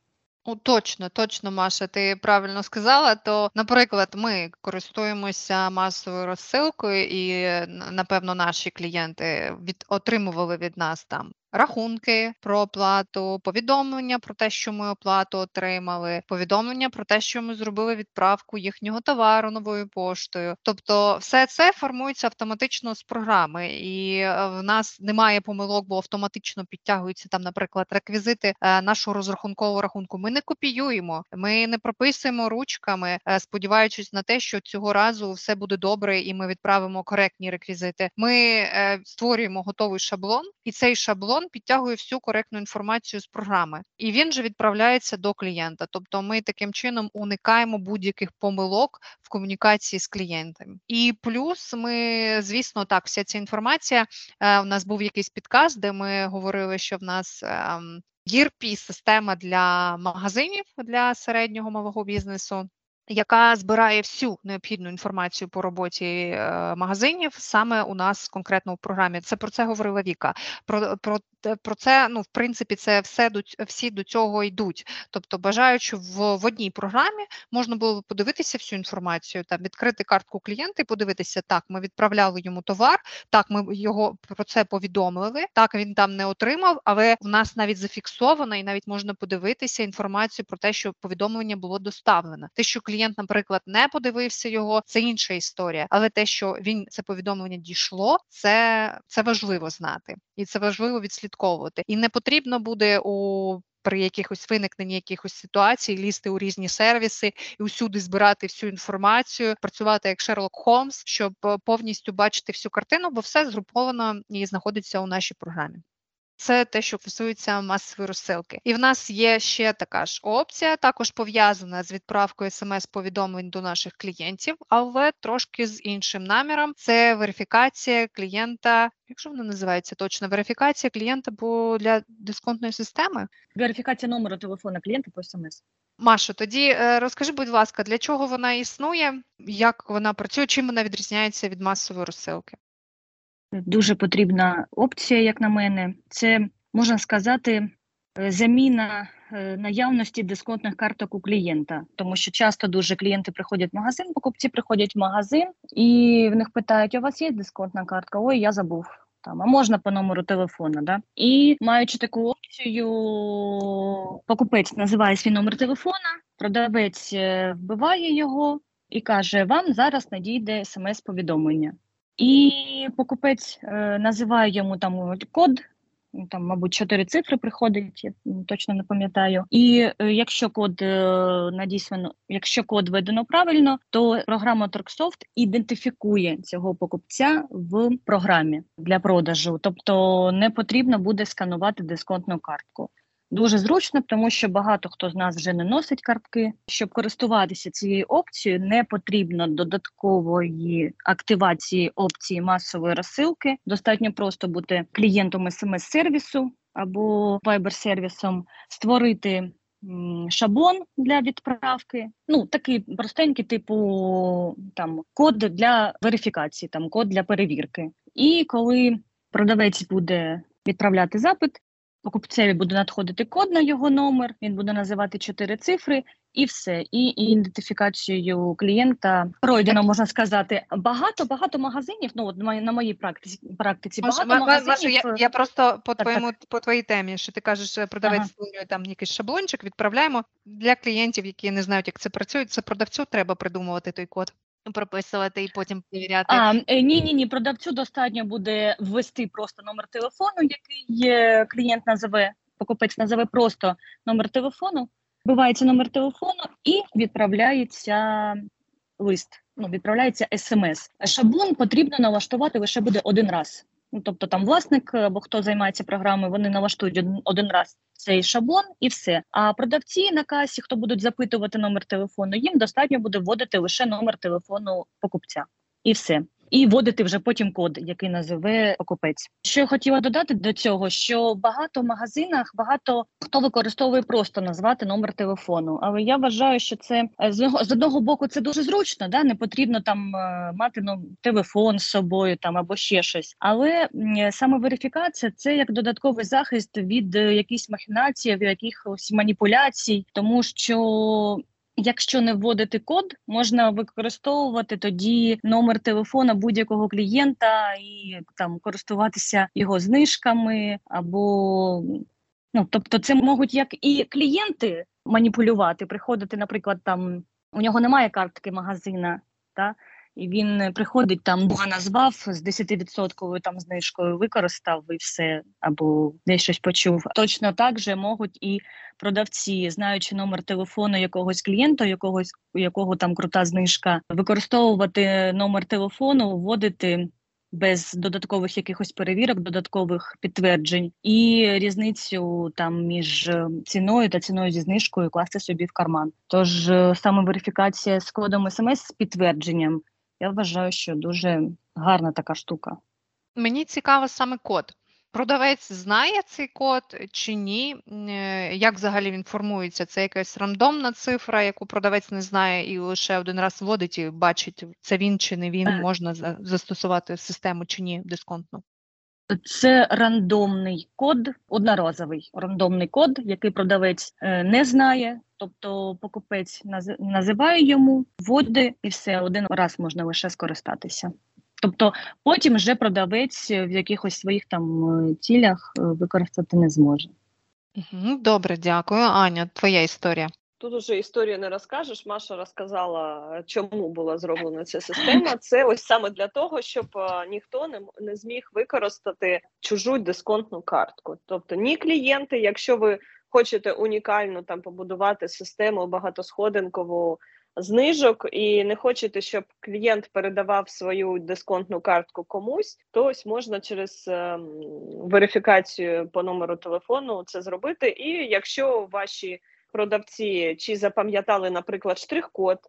Ну, точно, точно, Маша, ти правильно сказала. То, наприклад, ми користуємося масовою розсилкою, і напевно наші клієнти від отримували від нас там. Рахунки про оплату, повідомлення про те, що ми оплату отримали, повідомлення про те, що ми зробили відправку їхнього товару новою поштою. Тобто, все це формується автоматично з програми, і е, в нас немає помилок, бо автоматично підтягуються там, наприклад, реквізити е, нашого розрахункового рахунку. Ми не копіюємо, ми не прописуємо ручками, е, сподіваючись на те, що цього разу все буде добре, і ми відправимо коректні реквізити. Ми створюємо готовий шаблон, і цей шаблон підтягує всю коректну інформацію з програми, і він же відправляється до клієнта. Тобто, ми таким чином уникаємо будь-яких помилок в комунікації з клієнтами. І плюс ми, звісно, так, вся ця інформація. Е, у нас був якийсь підказ, де ми говорили, що в нас. ем, ERP – система для магазинів для середнього малого бізнесу, яка збирає всю необхідну інформацію по роботі е, магазинів саме у нас конкретно в програмі. Це про це говорила Віка. Про, про, про це, ну, в принципі, це все до всі до цього йдуть. Тобто, бажаючи в, в одній програмі можна було подивитися всю інформацію, там відкрити картку клієнта і подивитися, так, ми відправляли йому товар, так, ми його про це повідомили. Так, він там не отримав, але в нас навіть зафіксовано, і навіть можна подивитися інформацію про те, що повідомлення було доставлено. Те, що клієнт, наприклад, не подивився його, це інша історія. Але те, що він це повідомлення дійшло, це, це важливо знати, і це важливо відслідковувати. І не потрібно буде у при якихось виникненні якихось ситуацій лізти у різні сервіси і усюди збирати всю інформацію, працювати як Шерлок Холмс, щоб е, повністю бачити всю картину, бо все згруповано і знаходиться у нашій програмі. Це те, що стосується масової розсилки. І в нас є ще така ж опція, також пов'язана з відправкою смс-повідомлень до наших клієнтів, але трошки з іншим наміром. Це верифікація клієнта. Якщо вона називається точно, верифікація клієнта бо для дисконтної системи. Верифікація номеру телефона клієнта по смс. Машо, тоді е, розкажи, будь ласка, для чого вона існує, як вона працює, чим вона відрізняється від масової розсилки? Дуже потрібна опція, як на мене. Це можна сказати е, заміна е, наявності дисконтних карток у клієнта, тому що часто дуже клієнти приходять в магазин, покупці приходять в магазин і в них питають: у вас є дисконтна картка? Ой, я забув. Там, а можна по номеру телефона, да? І маючи таку опцію, покупець називає свій номер телефона, продавець е, вбиває його і каже: Вам зараз надійде смс-повідомлення. І покупець е, називає йому там код, ну, там, мабуть, чотири цифри приходить, я точно не пам'ятаю. І е, якщо код е, надіслано, якщо код введено правильно, то програма Торксофт ідентифікує цього покупця в програмі для продажу, тобто не потрібно буде сканувати дисконтну картку. Дуже зручно, тому що багато хто з нас вже не носить картки. Щоб користуватися цією опцією, не потрібно додаткової активації опції масової розсилки. Достатньо просто бути клієнтом смс-сервісу або вайбер-сервісом, створити шаблон для відправки. Ну такий простенький, типу там код для верифікації, там код для перевірки. І коли продавець буде відправляти запит, покупцеві буде надходити код на його номер, він буде називати чотири цифри, і все. І ідентифікацією клієнта пройдено, можна сказати, багато багато магазинів. Ну от на моїй практиці практиці багато Маш, магазинів. Маш, я, я просто по так, твоєму так. по твоїй темі, що ти кажеш, е, продавець Ага. створює там якийсь шаблончик, відправляємо для клієнтів, які не знають, як це працює. Це продавцю треба придумувати той код, прописувати і потім перевіряти. А е, ні, ні, ні, продавцю достатньо буде ввести просто номер телефону, який клієнт називе, Покупець називе просто номер телефону, вбивається номер телефону і відправляється лист. Ну, відправляється смс. Шаблон потрібно налаштувати лише буде один раз. Ну, тобто там власник або хто займається програмою, вони налаштують один, один раз цей шаблон і все. А продавці на касі, хто будуть запитувати номер телефону, їм достатньо буде вводити лише номер телефону покупця і все. І вводити вже потім код, який називе покупець. Що я хотіла додати до цього, що багато в магазинах багато хто використовує просто назвати номер телефону. Але я вважаю, що це е, з одного, боку це дуже зручно, да не потрібно там е, мати ну, телефон з собою там або ще щось. Але м, саме верифікація це як додатковий захист від е, якихось махінацій, від якихось маніпуляцій, тому що. Якщо не вводити код, можна використовувати тоді номер телефона будь-якого клієнта і там користуватися його знижками, або ну тобто, це можуть як і клієнти маніпулювати, приходити, наприклад, там у нього немає картки магазина, та і він приходить там, Бога назвав з 10% там знижкою, використав і все, або десь щось почув. Точно так же можуть і продавці, знаючи номер телефону якогось клієнта, якогось якого там крута знижка, використовувати номер телефону, вводити. Без додаткових якихось перевірок, додаткових підтверджень, і різницю там між е, ціною та ціною зі знижкою класти собі в карман. Тож е, саме верифікація з кодом смс з підтвердженням, я вважаю, що дуже гарна така штука. Мені цікаво саме код. Продавець знає цей код чи ні? Е, Як взагалі він формується? Це якась рандомна цифра, яку продавець не знає і лише один раз вводить і бачить, це він чи не він, Е. можна застосувати систему чи ні дисконтну. Це рандомний код, одноразовий рандомний код, який продавець е, не знає. Тобто покупець наз- називає йому, вводить і все один раз можна лише скористатися. Тобто потім вже продавець в якихось своїх там е, цілях е, використати не зможе. Добре, дякую. Аня, твоя історія. Тут уже історію не розкажеш. Маша розказала, чому була зроблена ця система. Це ось саме для того, щоб е, ніхто не, не зміг використати чужу дисконтну картку. Тобто, ні клієнти, якщо ви хочете унікальну там побудувати систему багатосходинкову знижок і не хочете, щоб клієнт передавав свою дисконтну картку комусь, то ось можна через ем, верифікацію по номеру телефону це зробити. І якщо ваші продавці чи запам'ятали, наприклад, штрих-код,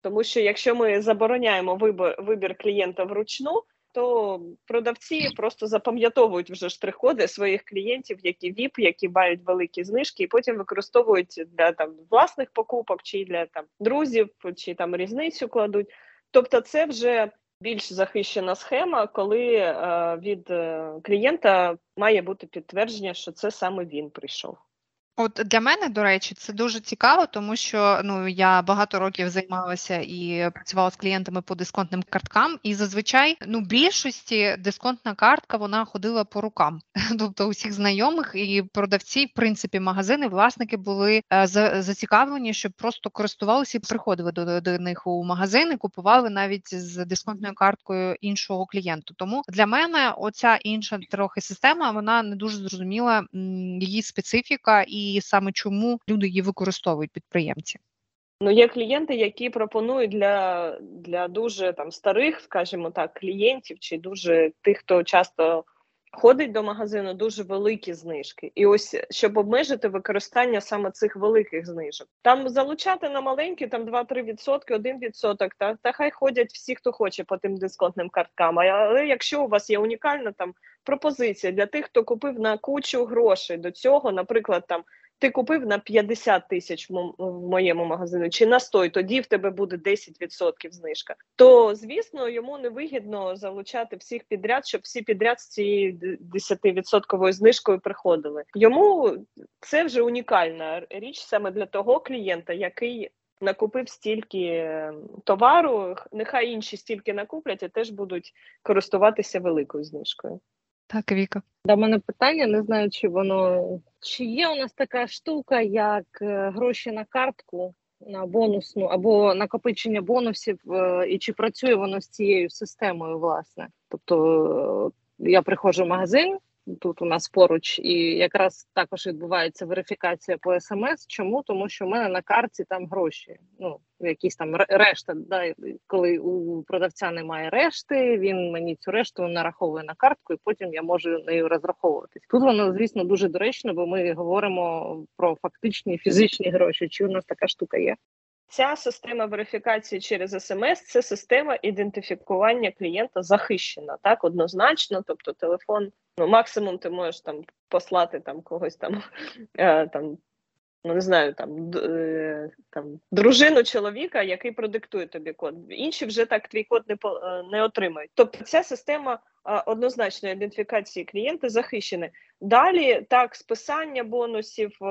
тому що якщо ми забороняємо вибір, вибір клієнта вручну, то продавці просто запам'ятовують вже штрих-коди своїх клієнтів, які VIP, які мають великі знижки, і потім використовують для там власних покупок, чи для там друзів, чи там різницю кладуть. Тобто, це вже більш захищена схема, коли е, від е, клієнта має бути підтвердження, що це саме він прийшов. От для мене, до речі, це дуже цікаво, тому що ну я багато років займалася і працювала з клієнтами по дисконтним карткам, і зазвичай ну більшості дисконтна картка вона ходила по рукам. Тобто усіх знайомих і продавці, в принципі, магазини, власники були е, зацікавлені, щоб просто користувалися і приходили до, до них у магазини, купували навіть з дисконтною карткою іншого клієнту. Тому для мене оця інша трохи система вона не дуже зрозуміла її специфіка і і саме чому люди її використовують підприємці? Ну, є клієнти, які пропонують для для дуже там старих, скажімо так, клієнтів чи дуже тих, хто часто ходить до магазину, дуже великі знижки. І ось щоб обмежити використання саме цих великих знижок. Там залучати на маленькі, там 2-3%, 1%, та, та хай ходять всі, хто хоче по тим дисконтним карткам. Але якщо у вас є унікальна там пропозиція для тих, хто купив на кучу грошей до цього, наприклад, там ти купив на 50 тисяч в моєму магазину чи на 100, тоді в тебе буде 10% знижка. То звісно, йому не вигідно залучати всіх підряд, щоб всі підряд з цією 10% знижкою приходили. Йому це вже унікальна річ саме для того клієнта, який. Накупив стільки товару, нехай інші стільки накуплять і теж будуть користуватися великою знижкою. Так, Віка. До мене питання, не знаю, чи воно чи є у нас така штука, як е, гроші на картку на бонусну або накопичення бонусів, е, і чи працює воно з цією системою, власне? Тобто е, я приходжу в магазин, тут у нас поруч, і якраз також відбувається верифікація по смс. Чому? Тому що в мене на карті там гроші. Ну якісь там решта. Да, коли у продавця немає решти, він мені цю решту нараховує на картку, і потім я можу нею розраховуватись. Тут воно, звісно, дуже доречно, бо ми говоримо про фактичні фізичні гроші. Чи у нас така штука є? Ця система верифікації через смс це система ідентифікування клієнта захищена, так однозначно. Тобто, телефон, ну максимум, ти можеш там послати там когось там е, там. Ну, не знаю, там е, там дружину чоловіка, який продиктує тобі код. Інші вже так твій код не е, не отримають. Тобто, ця система однозначної ідентифікації клієнта захищена. Далі так, списання бонусів, е,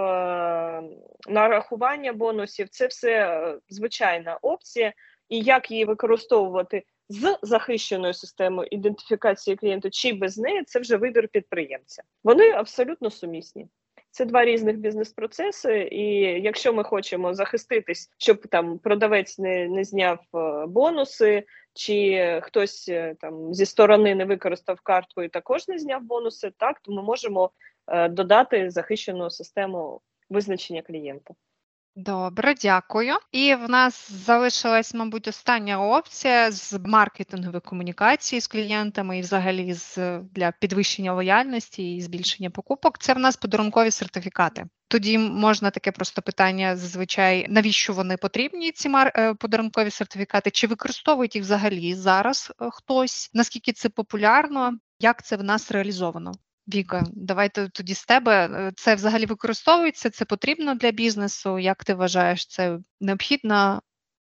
нарахування бонусів це все е, звичайна опція, і як її використовувати з захищеною системою ідентифікації клієнта чи без неї, це вже вибір підприємця. Вони абсолютно сумісні. Це два різних бізнес-процеси, і якщо ми хочемо захиститись, щоб там продавець не не зняв е, бонуси, чи хтось е, там зі сторони не використав картку і також не зняв бонуси, так то ми можемо е, додати захищену систему визначення клієнта. Добре, дякую. І в нас залишилась, мабуть, остання опція з маркетингової комунікації з клієнтами і, взагалі, з для підвищення лояльності і збільшення покупок. Це в нас подарункові сертифікати. Тоді можна таке просто питання зазвичай, навіщо вони потрібні, ці. Е, подарункові сертифікати, чи використовують їх взагалі зараз е, хтось? Наскільки це популярно? Як це в нас реалізовано? Віка, давайте тоді з тебе. Е, це взагалі використовується, це потрібно для бізнесу. Як ти вважаєш, це необхідна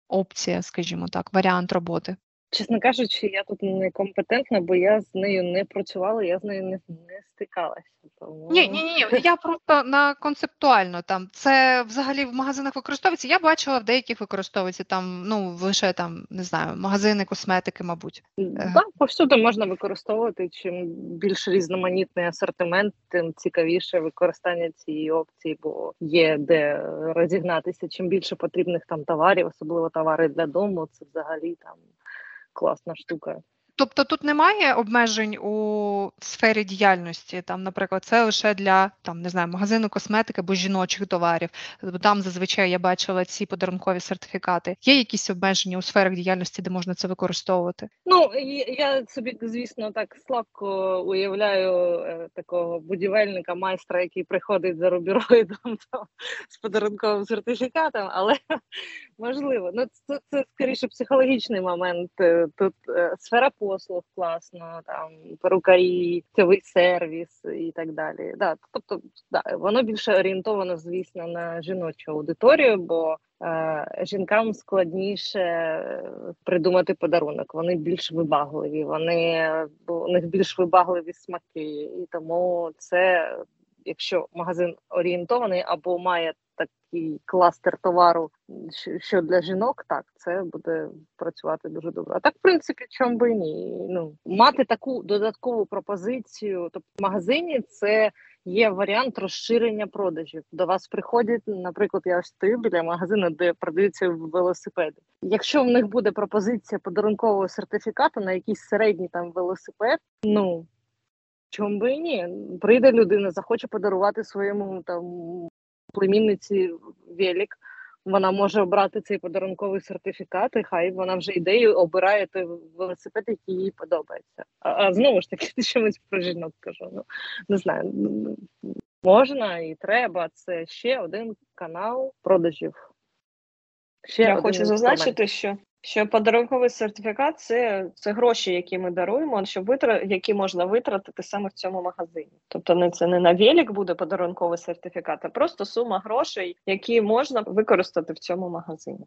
опція, скажімо так, варіант роботи? Чесно кажучи, я тут некомпетентна, бо я з нею не працювала, я з нею не, не стикалася. Тому... Ні, ні, ні, я просто на концептуально там це взагалі в магазинах використовується. Я бачила в деяких використовується там, ну лише там не знаю, магазини косметики, мабуть. Е. Так, повсюди можна використовувати. Чим більш різноманітний асортимент, тим цікавіше використання цієї опції, бо є де розігнатися. Чим більше потрібних там товарів, особливо товари для дому, це взагалі там класна штука. Тобто тут немає обмежень у сфері діяльності, там, наприклад, це лише для там не знаю, магазину косметики або жіночих товарів. Там зазвичай я бачила ці подарункові сертифікати. Є якісь обмеження у сферах діяльності, де можна це використовувати? Ну я собі, звісно, так слабко уявляю е, такого будівельника, майстра, який приходить за рубіроїдом з подарунковим сертифікатом, але можливо, ну це, це скоріше психологічний момент. Е, тут е, сфера послуг класно, там перукарі, цьовий сервіс і так далі. Да, Тобто, да, воно більше орієнтовано, звісно, на жіночу аудиторію, бо е, жінкам складніше придумати подарунок. Вони більш вибагливі, вони у них більш вибагливі смаки, і тому це. Якщо магазин орієнтований або має такий кластер товару, що для жінок, так це буде працювати дуже добре. А так, в принципі, чому би ні? Ну мати таку додаткову пропозицію, тобто в магазині це. Є варіант розширення продажів. До вас приходять, наприклад, я стою біля магазину, де продаються велосипеди. Якщо в них буде пропозиція подарункового сертифікату на якийсь середній там велосипед, ну чому би і ні? Прийде людина, захоче подарувати своєму там племінниці велик, вона може обрати цей подарунковий сертифікат, і хай вона вже йде і обирає той велосипед, який їй подобається. А, а знову ж таки, ти чомусь про жінок кажу. Ну не знаю, можна і треба. Це ще один канал продажів. Ще Я хочу зазначити, що що подарунковий сертифікат це це гроші, які ми даруємо, щоб витра... які можна витратити саме в цьому магазині. Тобто не це не на велик буде подарунковий сертифікат, а просто сума грошей, які можна використати в цьому магазині.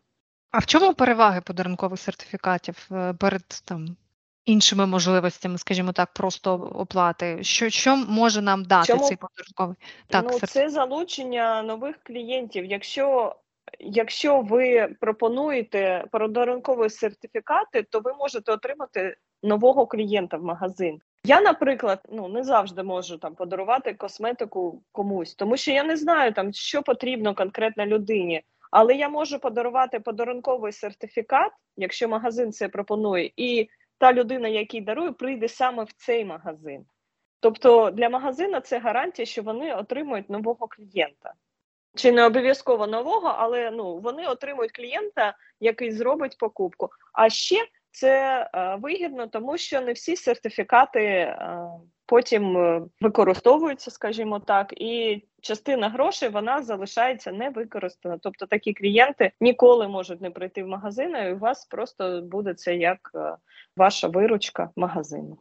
А в чому переваги подарункових сертифікатів е, перед там іншими можливостями, скажімо так, просто оплати? Що що може нам дати чому? цей подарунковий? Так, ну, це залучення нових клієнтів. Якщо якщо ви пропонуєте подарункові сертифікати, то ви можете отримати нового клієнта в магазин. Я, наприклад, ну не завжди можу там подарувати косметику комусь, тому що я не знаю там, що потрібно конкретно людині. Але я можу подарувати подарунковий сертифікат, якщо магазин це пропонує, і та людина, який дарує, прийде саме в цей магазин. Тобто для магазина це гарантія, що вони отримують нового клієнта чи не обов'язково нового, але ну вони отримують клієнта, який зробить покупку. А ще це е, вигідно, тому що не всі сертифікати е, потім е, використовуються, скажімо так, і частина грошей вона залишається не використана. Тобто такі клієнти ніколи можуть не прийти в магазин, і у вас просто буде це як ваша виручка магазину.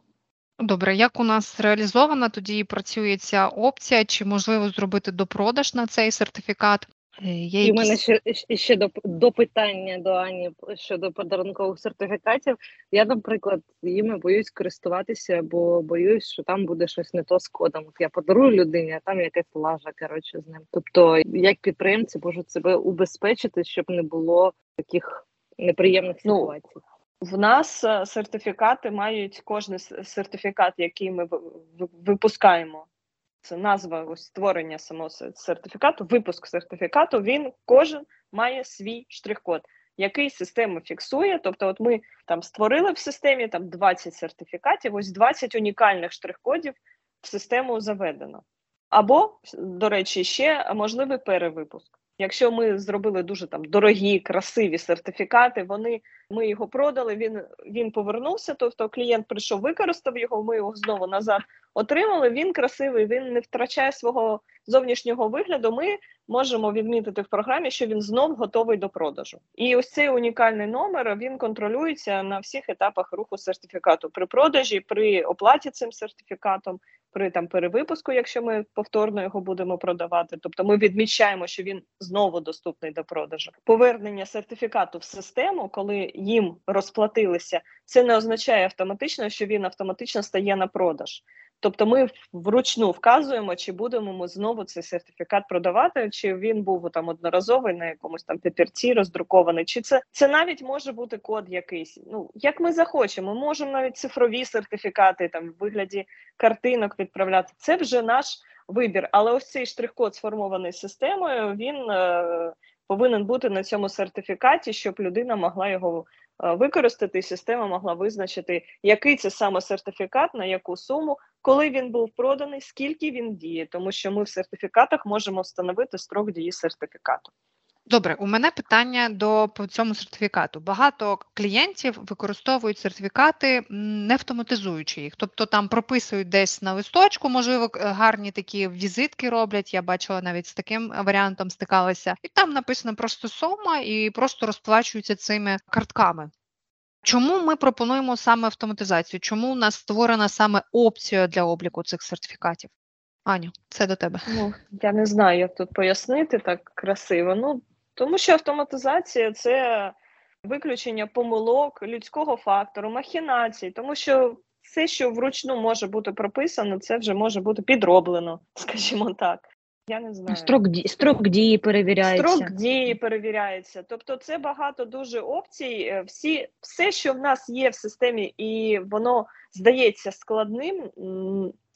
Добре, як у нас реалізована тоді працює ця опція, чи можливо зробити допродаж на цей сертифікат? Е, є І в мене ще ще до до питання до Ані щодо подарункових сертифікатів. Я, наприклад, їми боюсь користуватися, бо боюсь, що там буде щось не то з кодом. От Я подарую людині, а там якась лажа коротше, з ним. Тобто, як підприємці можуть себе убезпечити, щоб не було таких неприємних ну, ситуацій. Ну, в нас е, сертифікати мають кожен сертифікат, який ми випускаємо. Це назва ось створення самого сертифікату, випуск сертифікату. Він кожен має свій штрих-код, який система фіксує. Тобто, от ми там створили в системі там 20 сертифікатів, ось 20 унікальних штрих-кодів в систему заведено. Або, до речі, ще можливий перевипуск. Якщо ми зробили дуже там дорогі, красиві сертифікати, вони ми його продали. Він він повернувся. Тобто клієнт прийшов, використав його. Ми його знову назад отримали. Він красивий, він не втрачає свого зовнішнього вигляду. Ми можемо відмітити в програмі, що він знов готовий до продажу. І ось цей унікальний номер він контролюється на всіх етапах руху сертифікату при продажі, при оплаті цим сертифікатом при там перевипуску, якщо ми повторно його будемо продавати. Тобто ми відмічаємо, що він знову доступний до продажу. Повернення сертифікату в систему, коли їм розплатилися, це не означає автоматично, що він автоматично стає на продаж. Тобто ми вручну вказуємо, чи будемо ми знову цей сертифікат продавати, чи він був там одноразовий на якомусь там папірці роздрукований, чи це це навіть може бути код якийсь. Ну як ми захочемо, ми можемо навіть цифрові сертифікати там в вигляді картинок відправляти. Це вже наш вибір. Але ось цей штрих-код сформований системою, він е, повинен бути на цьому сертифікаті, щоб людина могла його Е, використати, система могла визначити, який це саме сертифікат, на яку суму, коли він був проданий, скільки він діє, тому що ми в сертифікатах можемо встановити строк дії сертифікату. Добре, у мене питання до по цьому сертифікату. Багато клієнтів використовують сертифікати, не автоматизуючи їх, тобто там прописують десь на листочку, можливо, гарні такі візитки роблять. Я бачила навіть з таким варіантом стикалася, і там написано просто сума і просто розплачуються цими картками. Чому ми пропонуємо саме автоматизацію? Чому у нас створена саме опція для обліку цих сертифікатів? Аню, це до тебе. Ну, я не знаю, як тут пояснити так красиво. Ну, тому що автоматизація це виключення помилок, людського фактору, махінацій, тому що все, що вручну може бути прописано, це вже може бути підроблено, скажімо так. Я не знаю. Строк, строк дії перевіряється. Строк дії перевіряється. Тобто, це багато дуже опцій. Е, Всі, все, що в нас є в системі, і воно здається складним.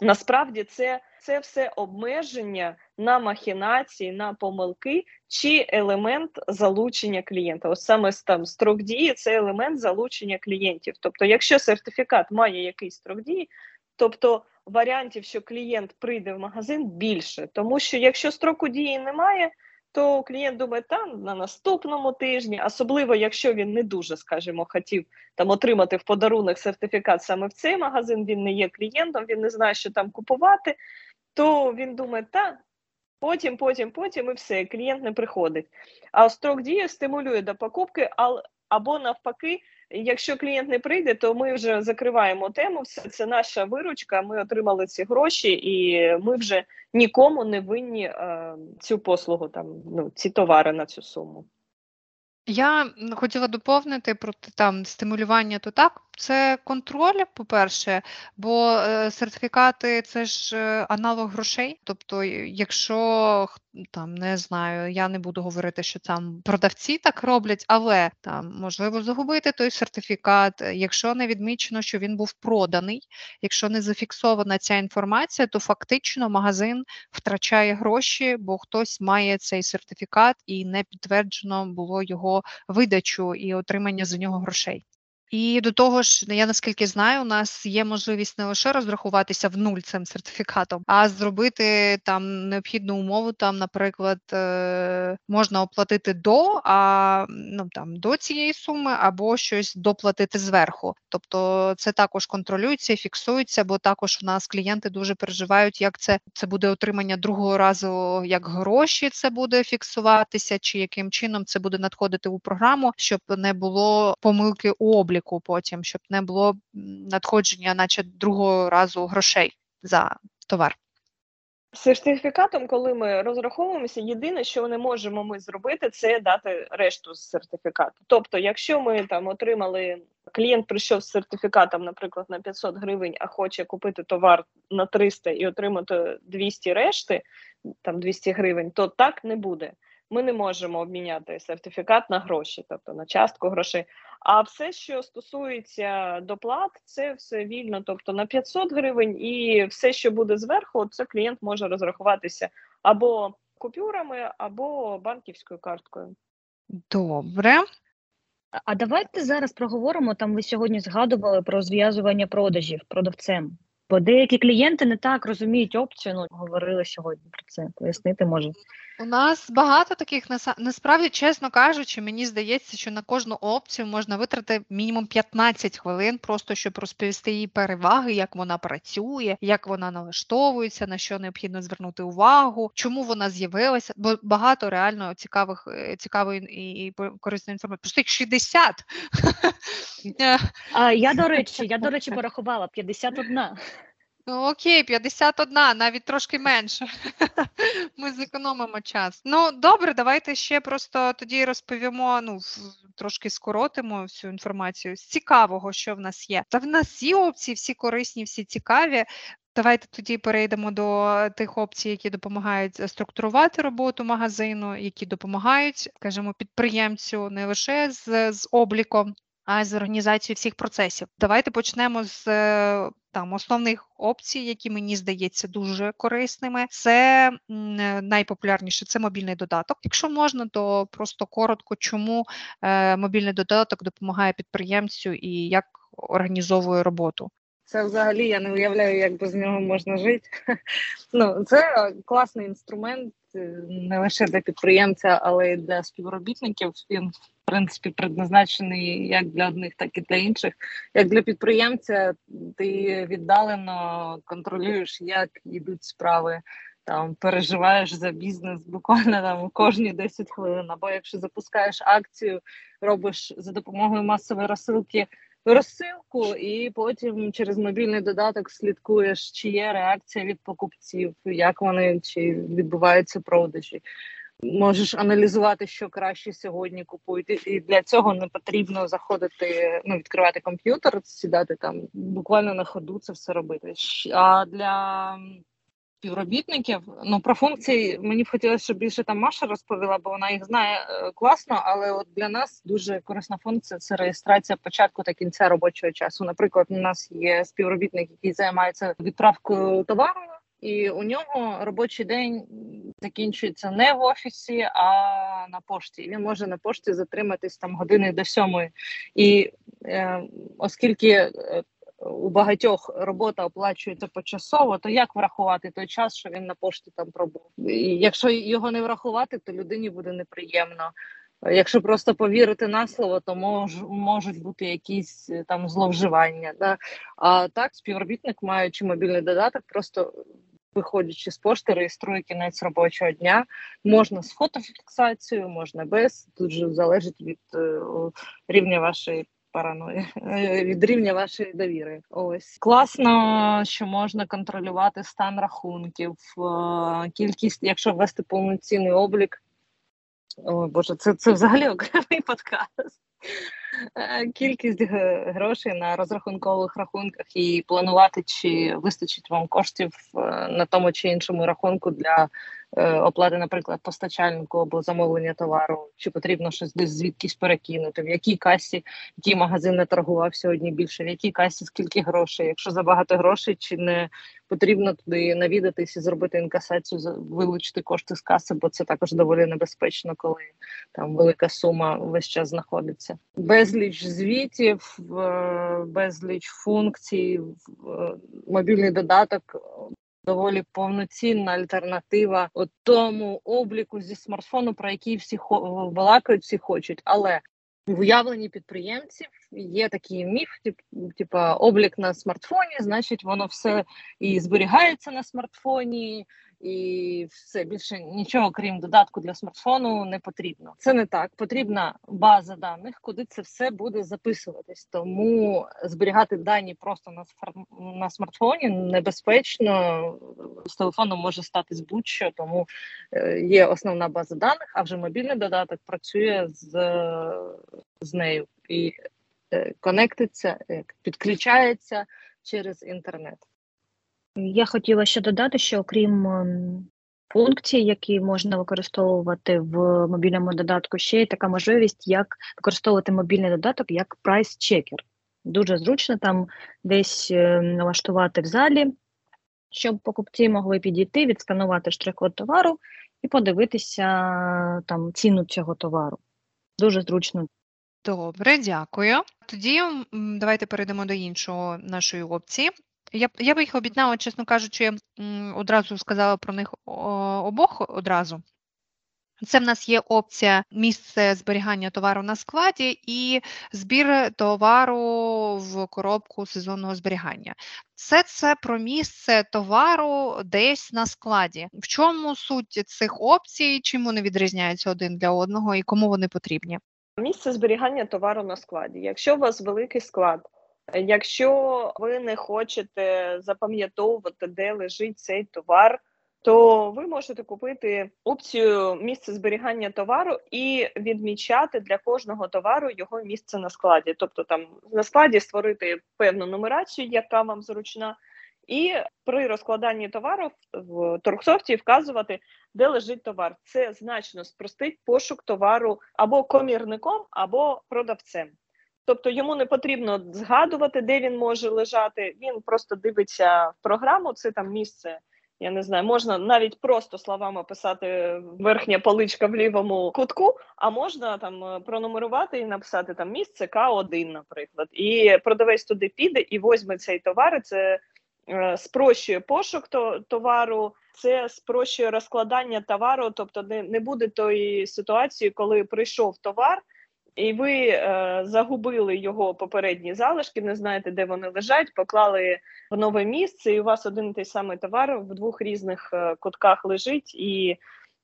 Насправді, це, це все обмеження на махінації, на помилки чи елемент залучення клієнта. Ось саме там строк дії це елемент залучення клієнтів. Тобто, якщо сертифікат має якийсь строк дії, тобто варіантів, що клієнт прийде в магазин, більше, тому що якщо строку дії немає, то клієнт думає, та на наступному тижні, особливо якщо він не дуже, скажімо, хотів там отримати в подарунок сертифікат саме в цей магазин, він не є клієнтом, він не знає, що там купувати, то він думає, та потім, потім, потім і все, клієнт не приходить. А строк дії стимулює до покупки, або навпаки, якщо клієнт не прийде, то ми вже закриваємо тему. Все це наша виручка. Ми отримали ці гроші, і ми вже нікому не винні е, цю послугу, там ну ці товари на цю суму. Я хотіла доповнити про там стимулювання, то так, це контроль, по-перше, бо е, сертифікати це ж е, аналог грошей. Тобто, якщо там не знаю, я не буду говорити, що там продавці так роблять, але там можливо загубити той сертифікат, якщо не відмічено, що він був проданий, якщо не зафіксована ця інформація, то фактично магазин втрачає гроші, бо хтось має цей сертифікат і не підтверджено було його видачу і отримання за нього грошей. І до того ж, я наскільки знаю, у нас є можливість не лише розрахуватися в нуль цим сертифікатом, а зробити там необхідну умову. Там, наприклад, е, можна оплатити до, а ну там до цієї суми, або щось доплатити зверху. Тобто це також контролюється і фіксується, бо також у нас клієнти дуже переживають, як це, це буде отримання другого разу, як гроші це буде фіксуватися, чи яким чином це буде надходити у програму, щоб не було помилки у обліку потім, щоб не було надходження, наче другого разу грошей за товар. Сертифікатом, коли ми розраховуємося, єдине, що не можемо ми зробити, це дати решту з сертифікату. Тобто, якщо ми там отримали, клієнт прийшов з сертифікатом, наприклад, на 500 гривень, а хоче купити товар на 300 і отримати 200 решти, там 200 гривень, то так не буде. Ми не можемо обміняти сертифікат на гроші, тобто на частку грошей. А все, що стосується доплат, це все вільно, тобто на 500 гривень, і все, що буде зверху, це клієнт може розрахуватися або купюрами, або банківською карткою. Добре. А- давайте зараз проговоримо. Там ви сьогодні згадували про зв'язування продажів продавцем. Бо деякі клієнти не так розуміють опцію. Ну говорили сьогодні про це. Пояснити може. У нас багато таких насправді, чесно кажучи, мені здається, що на кожну опцію можна витратити мінімум 15 хвилин, просто щоб розповісти її переваги, як вона працює, як вона налаштовується, на що необхідно звернути увагу, чому вона з'явилася. Бо багато реально цікавих е, цікавої і, корисної інформації. Просто їх 60. Е, А я до речі, я до речі порахувала 51. Ну, окей, 51, навіть трошки менше. Ми зекономимо час. Ну, добре, давайте ще просто тоді розповімо, ну, трошки скоротимо всю інформацію з цікавого, що в нас є. Та в нас всі опції, всі корисні, всі цікаві. Давайте тоді перейдемо до тих опцій, які допомагають структурувати роботу магазину, які допомагають, скажімо, підприємцю не лише з, з обліком, а з організацією всіх процесів. Давайте почнемо з е, там основних опцій, які мені здається дуже корисними. Це е, найпопулярніше це мобільний додаток. Якщо можна, то просто коротко, чому е, мобільний додаток допомагає підприємцю і як організовує роботу. Це взагалі я не уявляю, як без нього можна жити. Ну, це класний інструмент не лише для підприємця, але й для співробітників. Він, принципі, предназначений як для одних, так і для інших. Як для підприємця, ти віддалено контролюєш, як йдуть справи там переживаєш за бізнес буквально там кожні 10 хвилин. Або якщо запускаєш акцію, робиш за допомогою масової розсилки розсилку, і потім через мобільний додаток слідкуєш, чи є реакція від покупців, як вони чи відбуваються продажі. Можеш аналізувати, що краще сьогодні купують. І для цього не потрібно заходити, ну відкривати комп'ютер, сідати там буквально на ходу це все робити. А для співробітників. Ну про функції мені б хотілося, щоб більше там Маша розповіла, бо вона їх знає е, класно. Але от для нас дуже корисна функція це реєстрація початку та кінця робочого часу. Наприклад, у нас є співробітник, який займається відправкою товару. І у нього робочий день закінчується не в офісі, а на пошті. Він може на пошті затриматись там години до сьомої. І е, оскільки е, у багатьох робота оплачується почасово, то як врахувати той час, що він на пошті там пробув? І Якщо його не врахувати, то людині буде неприємно. Якщо просто повірити на слово, то мож, можуть бути якісь е, там зловживання. Да? А так, співробітник, маючи мобільний додаток, просто виходячи з пошти, реєструє кінець робочого дня. Можна з фотофіксацією, можна без. Тут же залежить від е, рівня вашої параної від рівня вашої довіри. Ось класно, що можна контролювати стан рахунків, е, кількість, якщо ввести повноцінний облік. О Боже, це це взагалі окремий подкаст. Е, кількість грошей на розрахункових рахунках і планувати, чи вистачить вам коштів е, на тому чи іншому рахунку для Е, оплати, наприклад, постачальнику або замовлення товару, чи потрібно щось десь звідкись перекинути, в якій касі який магазин не торгував сьогодні більше, в якій касі скільки грошей, якщо забагато грошей, чи не потрібно туди навідатись і зробити інкасацію, вилучити кошти з каси, бо це також доволі небезпечно, коли там велика сума весь час знаходиться. Безліч звітів, е, безліч функцій, е, мобільний додаток доволі повноцінна альтернатива от тому обліку зі смартфону, про який всі балакають, всі хочуть. Але в уявленні підприємців є такий міф, тип, типа облік на смартфоні, значить, воно все і зберігається на смартфоні, і все більше нічого, крім додатку для смартфону, не потрібно. Це не так. Потрібна база даних, куди це все буде записуватись. Тому зберігати дані просто на на смартфоні небезпечно. З телефоном може статись будь-що, тому е, є основна база даних, а вже мобільний додаток працює з, з нею і е, конектиться, е, підключається через інтернет. Я хотіла ще додати, що окрім ем, функцій, які можна використовувати в мобільному додатку, ще є така можливість, як використовувати мобільний додаток як прайс-чекер. Дуже зручно там десь ем, налаштувати в залі, щоб покупці могли підійти, відсканувати штрих-код товару і подивитися там ціну цього товару. Дуже зручно. Добре, дякую. Тоді давайте перейдемо до іншого нашої опції. Я я б їх об'єднала, чесно кажучи, одразу сказала про них обох одразу. Це в нас є опція місце зберігання товару на складі і збір товару в коробку сезонного зберігання. Все це про місце товару десь на складі. В чому суть цих опцій, чим вони відрізняються один для одного і кому вони потрібні? Місце зберігання товару на складі. Якщо у вас великий склад, Якщо ви не хочете запам'ятовувати, де лежить цей товар, то ви можете купити опцію місце зберігання товару і відмічати для кожного товару його місце на складі. Тобто там на складі створити певну нумерацію, яка вам зручна, і при розкладанні товару в торгсофті вказувати, де лежить товар. Це значно спростить пошук товару або комірником, або продавцем. Тобто йому не потрібно згадувати, де він може лежати. Він просто дивиться в програму, це там місце. Я не знаю, можна навіть просто словами писати верхня поличка в лівому кутку, а можна там е, пронумерувати і написати там місце К1, наприклад. І продавець туди піде і возьме цей товар. Це е, спрощує пошук то, товару, це спрощує розкладання товару. Тобто, не буде тої ситуації, коли прийшов товар і ви е, загубили його попередні залишки, не знаєте, де вони лежать, поклали в нове місце, і у вас один і той самий товар в двох різних е, кутках лежить, і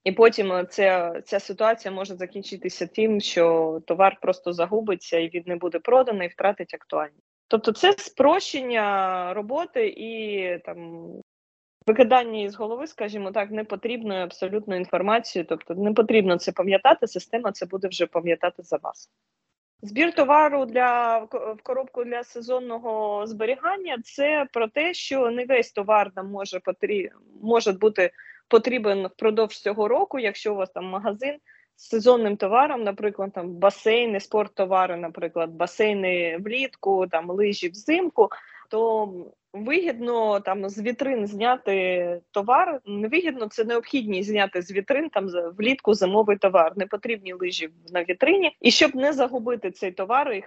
і потім ця, ця ситуація може закінчитися тим, що товар просто загубиться і він не буде проданий, і втратить актуальність. Тобто, це спрощення роботи і там викидання із голови, скажімо так, непотрібної абсолютно інформації. Тобто не потрібно це пам'ятати, система це буде вже пам'ятати за вас. Збір товару для в коробку для сезонного зберігання це про те, що не весь товар нам може потріб, може бути потрібен впродовж цього року, якщо у вас там магазин з сезонним товаром, наприклад, там басейни, спорттовари, наприклад, басейни влітку, там лижі взимку, то вигідно там з вітрин зняти товар. Невигідно це необхідність зняти з вітрин там влітку зимовий товар, не потрібні лижі на вітрині. І щоб не загубити цей товар, і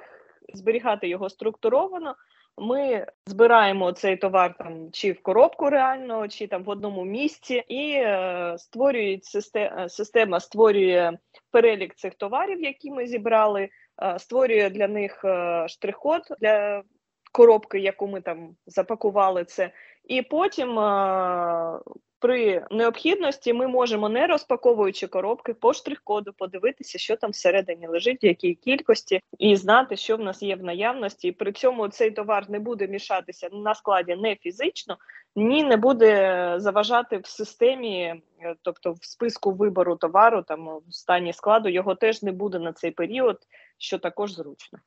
зберігати його структуровано. Ми збираємо цей товар там чи в коробку реально, чи там в одному місці, і е, створює система, система створює перелік цих товарів, які ми зібрали, е, створює для них е, штрих-код для коробки, яку ми там запакували це, і потім а, при необхідності ми можемо, не розпаковуючи коробки, по штрих-коду подивитися, що там всередині лежить, в якій кількості, і знати, що в нас є в наявності. І при цьому цей товар не буде мішатися на складі не фізично, ні не буде заважати в системі, тобто в списку вибору товару, там в стані складу його теж не буде на цей період, що також зручно.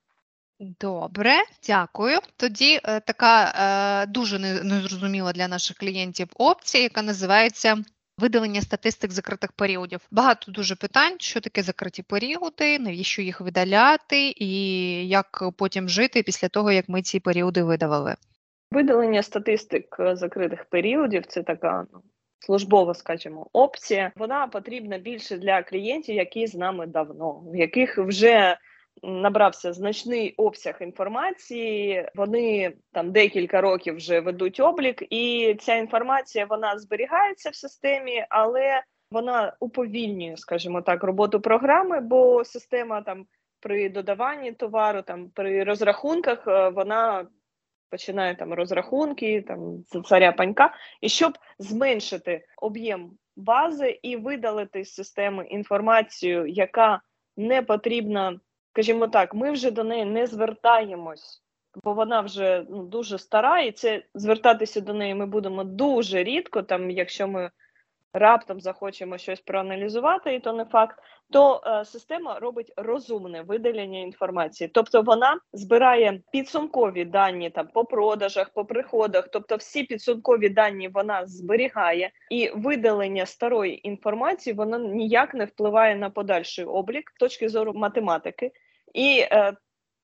Добре, дякую. Тоді е, така е, дуже незрозуміла для наших клієнтів опція, яка називається видалення статистик закритих періодів. Багато дуже питань, що таке закриті періоди, навіщо їх видаляти, і як потім жити після того, як ми ці періоди видавали. Видалення статистик е, закритих періодів це така ну, службова, скажімо, опція. Вона потрібна більше для клієнтів, які з нами давно, в яких вже набрався значний обсяг інформації. Вони там декілька років вже ведуть облік, і ця інформація вона зберігається в системі, але вона уповільнює, скажімо так, роботу програми, бо система там при додаванні товару, там при розрахунках, е, вона починає там розрахунки, там царя панька, і щоб зменшити об'єм бази і видалити з системи інформацію, яка не потрібна скажімо так, ми вже до неї не звертаємось, бо вона вже ну, дуже стара, і це звертатися до неї ми будемо дуже рідко, там, якщо ми раптом захочемо щось проаналізувати, і то не факт, то е, система робить розумне видалення інформації. Тобто вона збирає підсумкові дані там по продажах, по приходах, тобто всі підсумкові дані вона зберігає, і видалення старої інформації воно ніяк не впливає на подальший облік з точки зору математики. І е,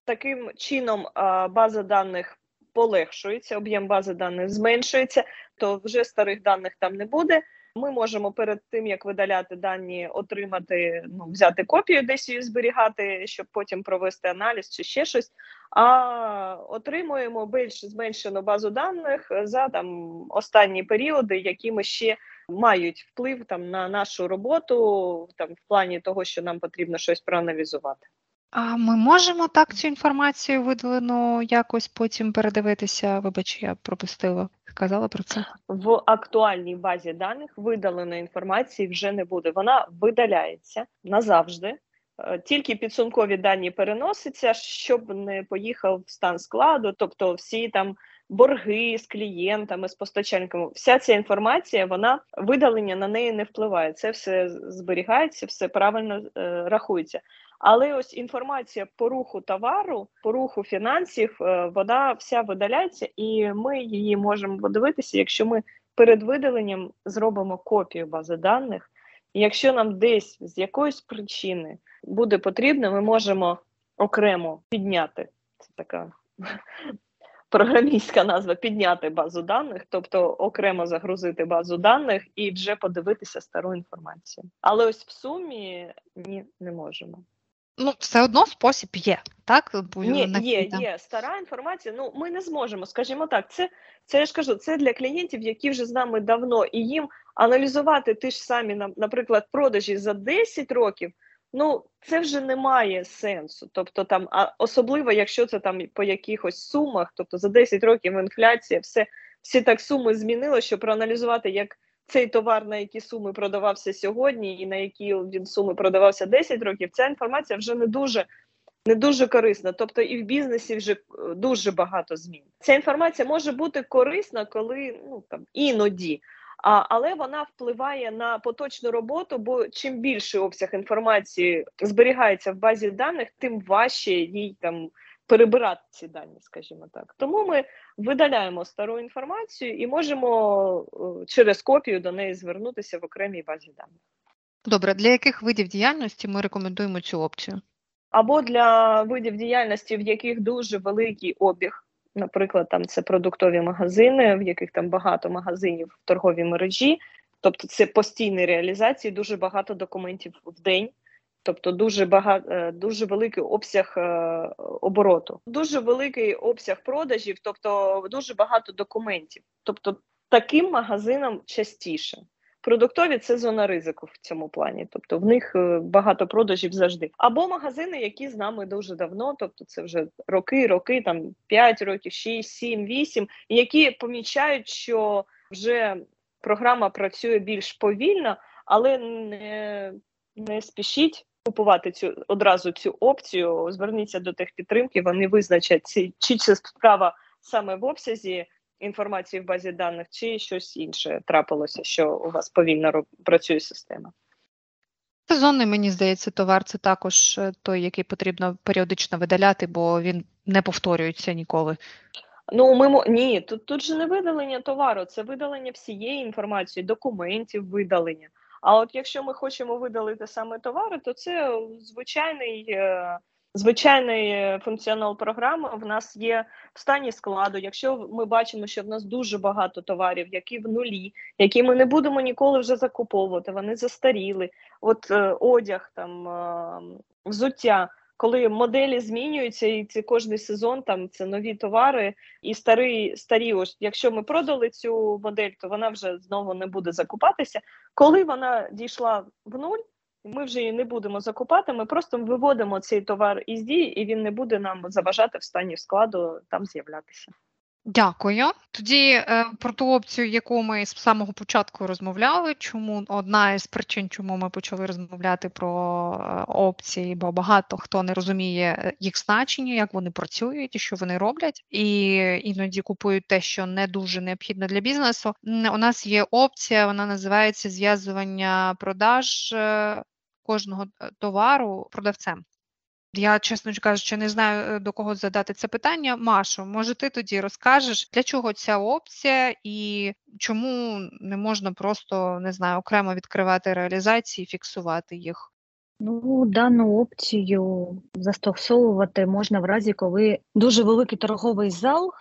таким чином е, база даних полегшується, об'єм бази даних зменшується, то вже старих даних там не буде. Ми можемо перед тим як видаляти дані, отримати, ну взяти копію, десь її зберігати, щоб потім провести аналіз чи ще щось. А отримуємо більш зменшену базу даних за там останні періоди, які ми ще мають вплив там на нашу роботу, там в плані того, що нам потрібно щось проаналізувати. А ми можемо так цю інформацію видалену якось потім передивитися? Вибач, я пропустила. Казала про це в актуальній базі даних видаленої інформації вже не буде. Вона видаляється назавжди. Е, тільки підсумкові дані переносяться, щоб не поїхав в стан складу, тобто всі там борги з клієнтами, з постачальниками. Вся ця інформація, вона видалення на неї не впливає. Це все зберігається, все правильно е, рахується. Але ось інформація по руху товару, по руху фінансів, е, вона вся видаляється, і ми її можемо подивитися, якщо ми перед видаленням зробимо копію бази даних. Якщо нам десь з якоїсь причини буде потрібно, ми можемо окремо підняти це така програмістська назва підняти базу даних, тобто окремо загрузити базу даних і вже подивитися стару інформацію. Але ось в сумі ні, не можемо. Ну, все одно спосіб є, так? Ні, є, є стара інформація. Ну, ми не зможемо, скажімо так, це це я ж кажу, це для клієнтів, які вже з нами давно, і їм аналізувати ті ж самі, наприклад, продажі за 10 років Ну, це вже не має сенсу. Тобто, там, а особливо, якщо це там по якихось сумах, тобто за 10 років інфляція, все, всі так суми змінило, що проаналізувати, як цей товар, на які суми продавався сьогодні, і на які він суми продавався 10 років, ця інформація вже не дуже. Не дуже корисна, тобто і в бізнесі вже е, дуже багато змін. Ця інформація може бути корисна, коли ну там іноді, але вона впливає на поточну роботу, бо чим більший обсяг інформації зберігається в базі даних, тим важче їй там перебирати ці дані, скажімо так. Тому ми видаляємо стару інформацію і можемо е, через копію до неї звернутися в окремій базі даних. Добре, для яких видів діяльності ми рекомендуємо цю опцію? Або для видів діяльності, в яких дуже великий обіг. Наприклад, там це продуктові магазини, в яких там багато магазинів в торговій мережі, тобто це постійні реалізації, дуже багато документів в день, тобто дуже багато дуже великий обсяг е, обороту, дуже великий обсяг продажів, тобто дуже багато документів. Тобто таким магазинам частіше. Продуктові це зона ризику в цьому плані, тобто в них е, багато продажів завжди. Або магазини, які з нами дуже давно, тобто це вже роки, роки, там 5 років, 6, 7, 8, які помічають, що вже програма працює більш повільно, але не, не спішіть. Купувати цю одразу цю опцію, зверніться до техпідтримки, вони визначать, чи це справа саме в обсязі інформації в базі даних, чи щось інше трапилося, що у вас повільно працює система. Сезонний, мені здається, товар це також е, той, який потрібно періодично видаляти, бо він не повторюється ніколи. Ну, ми ні, тут тут же не видалення товару, це видалення всієї інформації, документів видалення. А от якщо ми хочемо видалити саме товари, то це звичайний е, Звичайний е, функціонал програми в нас є в стані складу. Якщо ми бачимо, що в нас дуже багато товарів, які в нулі, які ми не будемо ніколи вже закуповувати, вони застаріли. От е, одяг, там е, взуття, коли моделі змінюються, і це кожний сезон там це нові товари і старі, старі. Ось якщо ми продали цю модель, то вона вже знову не буде закупатися. Коли вона дійшла в нуль. Ми вже її не будемо закупати. Ми просто виводимо цей товар із дії, і він не буде нам заважати в стані складу там з'являтися. Дякую. Тоді е, про ту опцію, яку ми з самого початку розмовляли. Чому одна із причин, чому ми почали розмовляти про е, опції, бо багато хто не розуміє е, їх значення, як вони працюють і що вони роблять, і іноді купують те, що не дуже необхідно для бізнесу. У нас є опція, вона називається зв'язування продаж е, кожного товару продавцем. Я, чесно кажучи, не знаю, е, до кого задати це питання. Машу, може, ти тоді розкажеш, для чого ця опція і чому не можна просто не знаю, окремо відкривати реалізації, фіксувати їх? Ну, дану опцію застосовувати можна в разі, коли дуже великий торговий зал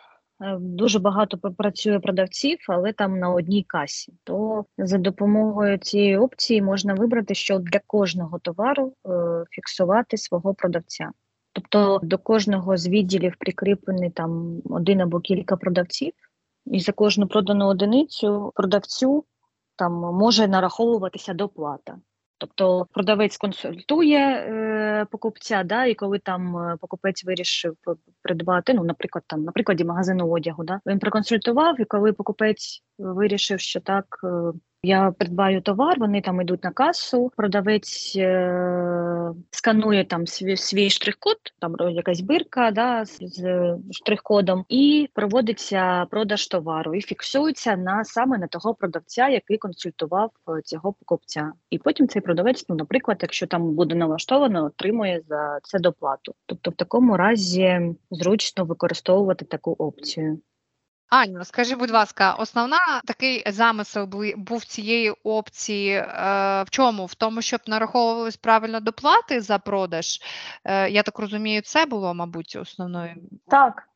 дуже багато працює продавців, але там на одній касі. То за допомогою цієї опції можна вибрати, що для кожного товару е, фіксувати свого продавця. Тобто до кожного з відділів прикріплений там один або кілька продавців, і за кожну продану одиницю продавцю там може нараховуватися доплата. Тобто продавець консультує е, покупця, да, і коли там е, покупець вирішив придбати, ну, наприклад, там на прикладі магазину одягу, да, він проконсультував, і коли покупець вирішив, що так е, я придбаю товар, вони там йдуть на касу, продавець е- сканує там свій свій штрих-код, там якась бирка да, з, з штрих-кодом, і проводиться продаж товару і фіксується на саме на того продавця, який консультував е, цього покупця. І потім цей продавець, ну, наприклад, якщо там буде налаштовано, отримує за це доплату. Тобто, в такому разі зручно використовувати таку опцію. Аню, скажи, будь ласка, основна такий замисел був цієї опції е, в чому? В тому, щоб нараховувались правильно доплати за продаж. Е, Я так розумію, це було, мабуть, основною. Так,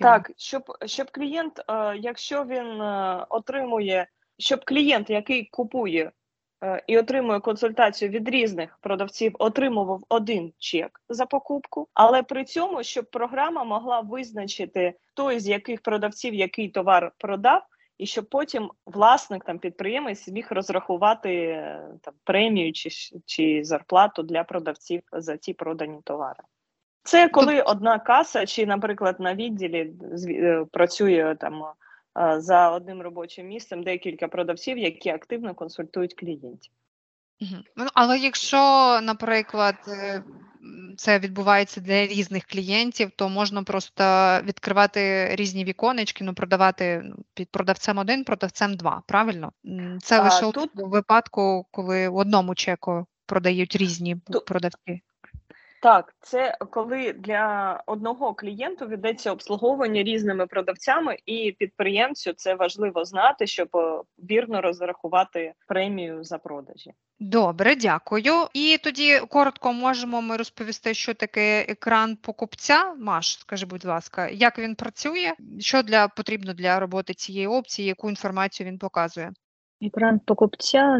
так, щоб щоб клієнт, е, якщо він е, отримує, щоб клієнт, який купує і отримує консультацію від різних продавців, отримував один чек за покупку, але при цьому, щоб програма могла визначити той з яких продавців який товар продав, і щоб потім власник там підприємець міг розрахувати е, там премію чи, чи зарплату для продавців за ті продані товари. Це коли одна каса, чи, наприклад, на відділі е, працює там е, за одним робочим місцем декілька продавців, які активно консультують клієнтів. Ну, але якщо, наприклад, е, це відбувається для різних клієнтів, то можна просто відкривати різні віконечки, ну продавати ну, під продавцем один, продавцем два. Правильно? Це лише а, тут... у випадку, коли в одному чеку продають різні тут... продавці. Так, це коли для одного клієнту ведеться обслуговування різними продавцями, і підприємцю це важливо знати, щоб е, вірно розрахувати премію за продажі. Добре, дякую. І тоді коротко можемо ми розповісти, що таке екран покупця. Маш, скажи, будь ласка, як він працює? Що для потрібно для роботи цієї опції, яку інформацію він показує? Екран покупця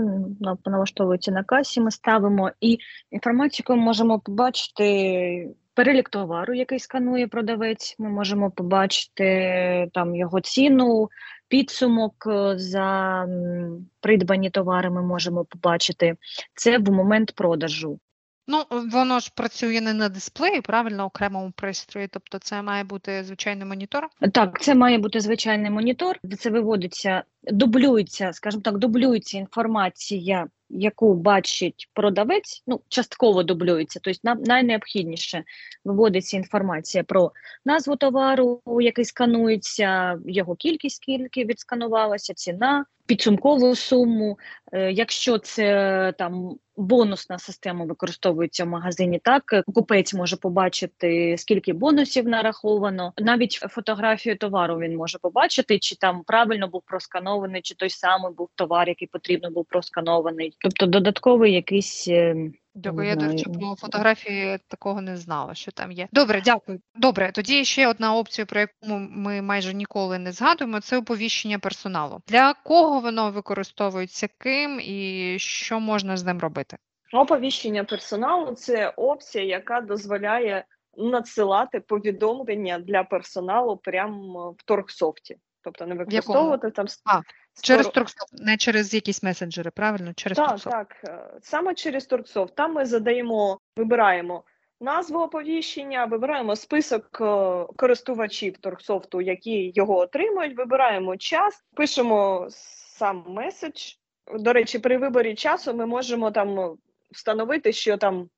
налаштовується на касі. Ми ставимо і інформацію ми можемо побачити. Перелік товару, який сканує продавець, ми можемо побачити там його ціну, підсумок е, за придбані товари. Ми можемо побачити це в момент продажу. Ну, воно ж працює не на дисплеї, правильно, окремому пристрої. Тобто, це має бути звичайний монітор. Так, це має бути звичайний монітор. Це виводиться, дублюється, скажімо так, дублюється інформація яку бачить продавець, ну частково дублюється, тобто нам найнеобхідніше виводиться інформація про назву товару, який сканується, його кількість, скільки відсканувалася, ціна, підсумкову суму. Е, якщо це там бонусна система використовується в магазині, так купець може побачити, скільки бонусів нараховано. Навіть фотографію товару він може побачити, чи там правильно був просканований, чи той самий був товар, який потрібно був просканований. Тобто додатковий якийсь. Дякую, я до речі, по фотографії такого не знала, що там є. Добре, дякую. Добре, тоді ще одна опція, про яку ми майже ніколи не згадуємо, це оповіщення персоналу. Для кого воно використовується ким і що можна з ним робити? Оповіщення персоналу це опція, яка дозволяє надсилати повідомлення для персоналу прямо в торгсофті. Тобто не використовувати там а, через Торксофт, не через якісь месенджери, правильно? Через Так, Торксофт. так. Е, саме через Торксофт. Там ми задаємо, вибираємо назву оповіщення, вибираємо список е, користувачів Торксофту, які його отримують. Вибираємо час, пишемо сам меседж. До речі, при виборі часу ми можемо там встановити, що там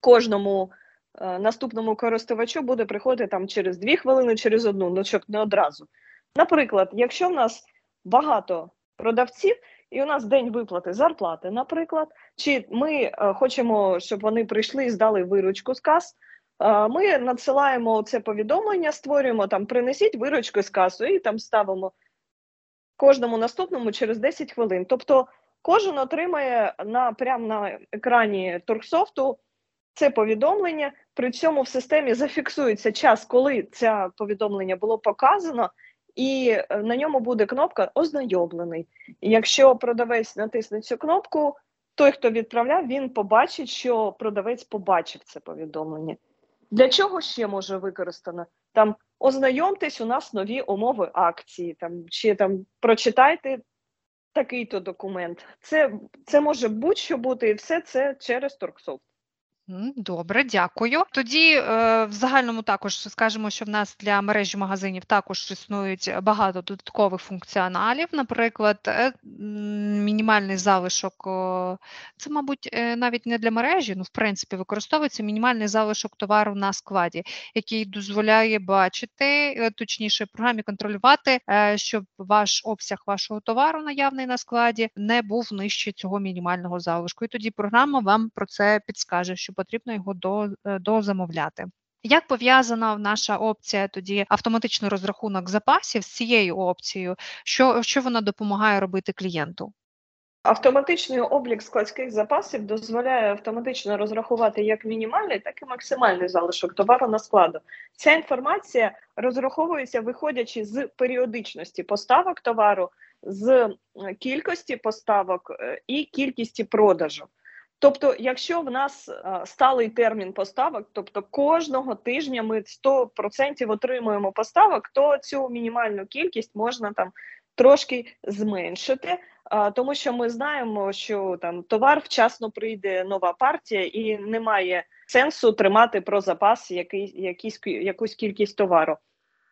кожному. Е, наступному користувачу буде приходити там через дві хвилини, через одну, ну щоб не одразу. Наприклад, якщо в нас багато продавців, і у нас день виплати зарплати, наприклад, чи ми е, хочемо, щоб вони прийшли і здали виручку з кас, е, ми надсилаємо це повідомлення, створюємо там, принесіть виручку з касу і там ставимо кожному наступному через 10 хвилин. Тобто кожен отримає на прямо на екрані Торксофту це повідомлення. При цьому в системі зафіксується час, коли це повідомлення було показано і е, на ньому буде кнопка Ознайомлений. Якщо продавець натисне цю кнопку, той, хто відправляв, він побачить, що продавець побачив це повідомлення. Для чого ще може використано? Там ознайомтесь, у нас нові умови акції, там чи там прочитайте такий-то документ. Це це може будь-що бути, і все це через Торксофт. Добре, дякую. Тоді е, в загальному також скажемо, що в нас для мережі магазинів також існують багато додаткових функціоналів. Наприклад, е, мінімальний залишок, це, мабуть, е, навіть не для мережі, ну в принципі, використовується мінімальний залишок товару на складі, який дозволяє бачити, точніше, програмі контролювати, щоб ваш обсяг вашого товару наявний на складі не був нижче цього мінімального залишку. І тоді програма вам про це підскаже. що потрібно його до, е, дозамовляти. Як пов'язана наша опція тоді автоматичний розрахунок запасів з цією опцією, що що вона допомагає робити клієнту? Автоматичний облік складських запасів дозволяє автоматично розрахувати як мінімальний, так і максимальний залишок товару на складу. Ця інформація розраховується, виходячи з періодичності поставок товару, з кількості поставок е, і кількості продажу. Тобто, якщо в нас а, сталий термін поставок, тобто кожного тижня ми 100% отримуємо поставок, то цю мінімальну кількість можна там трошки зменшити. Тому що ми знаємо, що там товар вчасно прийде нова партія, і немає сенсу тримати про запас який, якийсь, якусь кількість товару.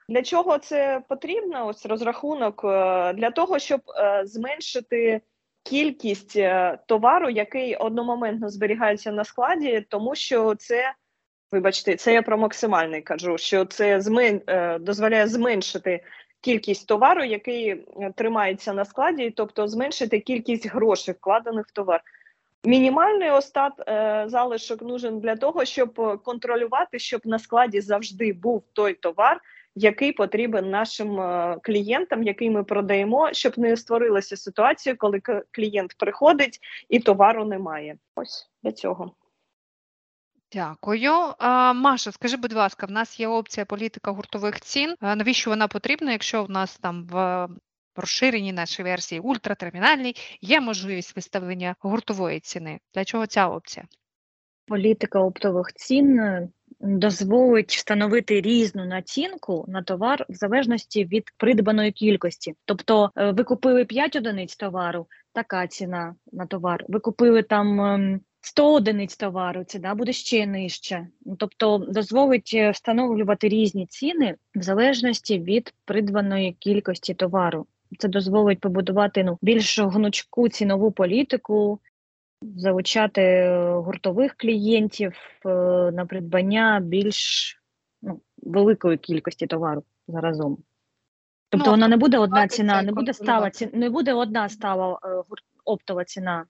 Для чого це потрібно? Ось розрахунок е, для того, щоб е, зменшити кількість е, товару, який одномоментно зберігається на складі, тому що це, вибачте, це я про максимальний кажу, що це змен, дозволяє зменшити кількість товару, який тримається на складі, тобто зменшити кількість грошей, вкладених в товар. Мінімальний остат е, залишок нужен для того, щоб контролювати, щоб на складі завжди був той товар, який потрібен нашим е, клієнтам, який ми продаємо, щоб не створилася ситуація, коли клієнт приходить і товару немає. Ось для цього. Дякую. А, Маша, скажи, будь ласка, в нас є опція політика гуртових цін. А навіщо вона потрібна, якщо в нас там в розширеній нашій версії ультратермінальній є можливість виставлення гуртової ціни? Для чого ця опція? Політика оптових цін дозволить встановити різну націнку на товар в залежності від придбаної кількості. Тобто, е, ви купили 5 одиниць товару, така ціна на товар. Ви купили там 100 ем, одиниць товару, ціна буде ще нижча. Ну, тобто, дозволить е, встановлювати різні ціни в залежності від придбаної кількості товару. Це дозволить побудувати ну більш гнучку цінову політику, залучати е, гуртових клієнтів е, на придбання більш ну, великої кількості товару заразом. Тобто ну, вона не буде одна ціна, не буде стала ціна, не буде одна стала е, оптова ціна,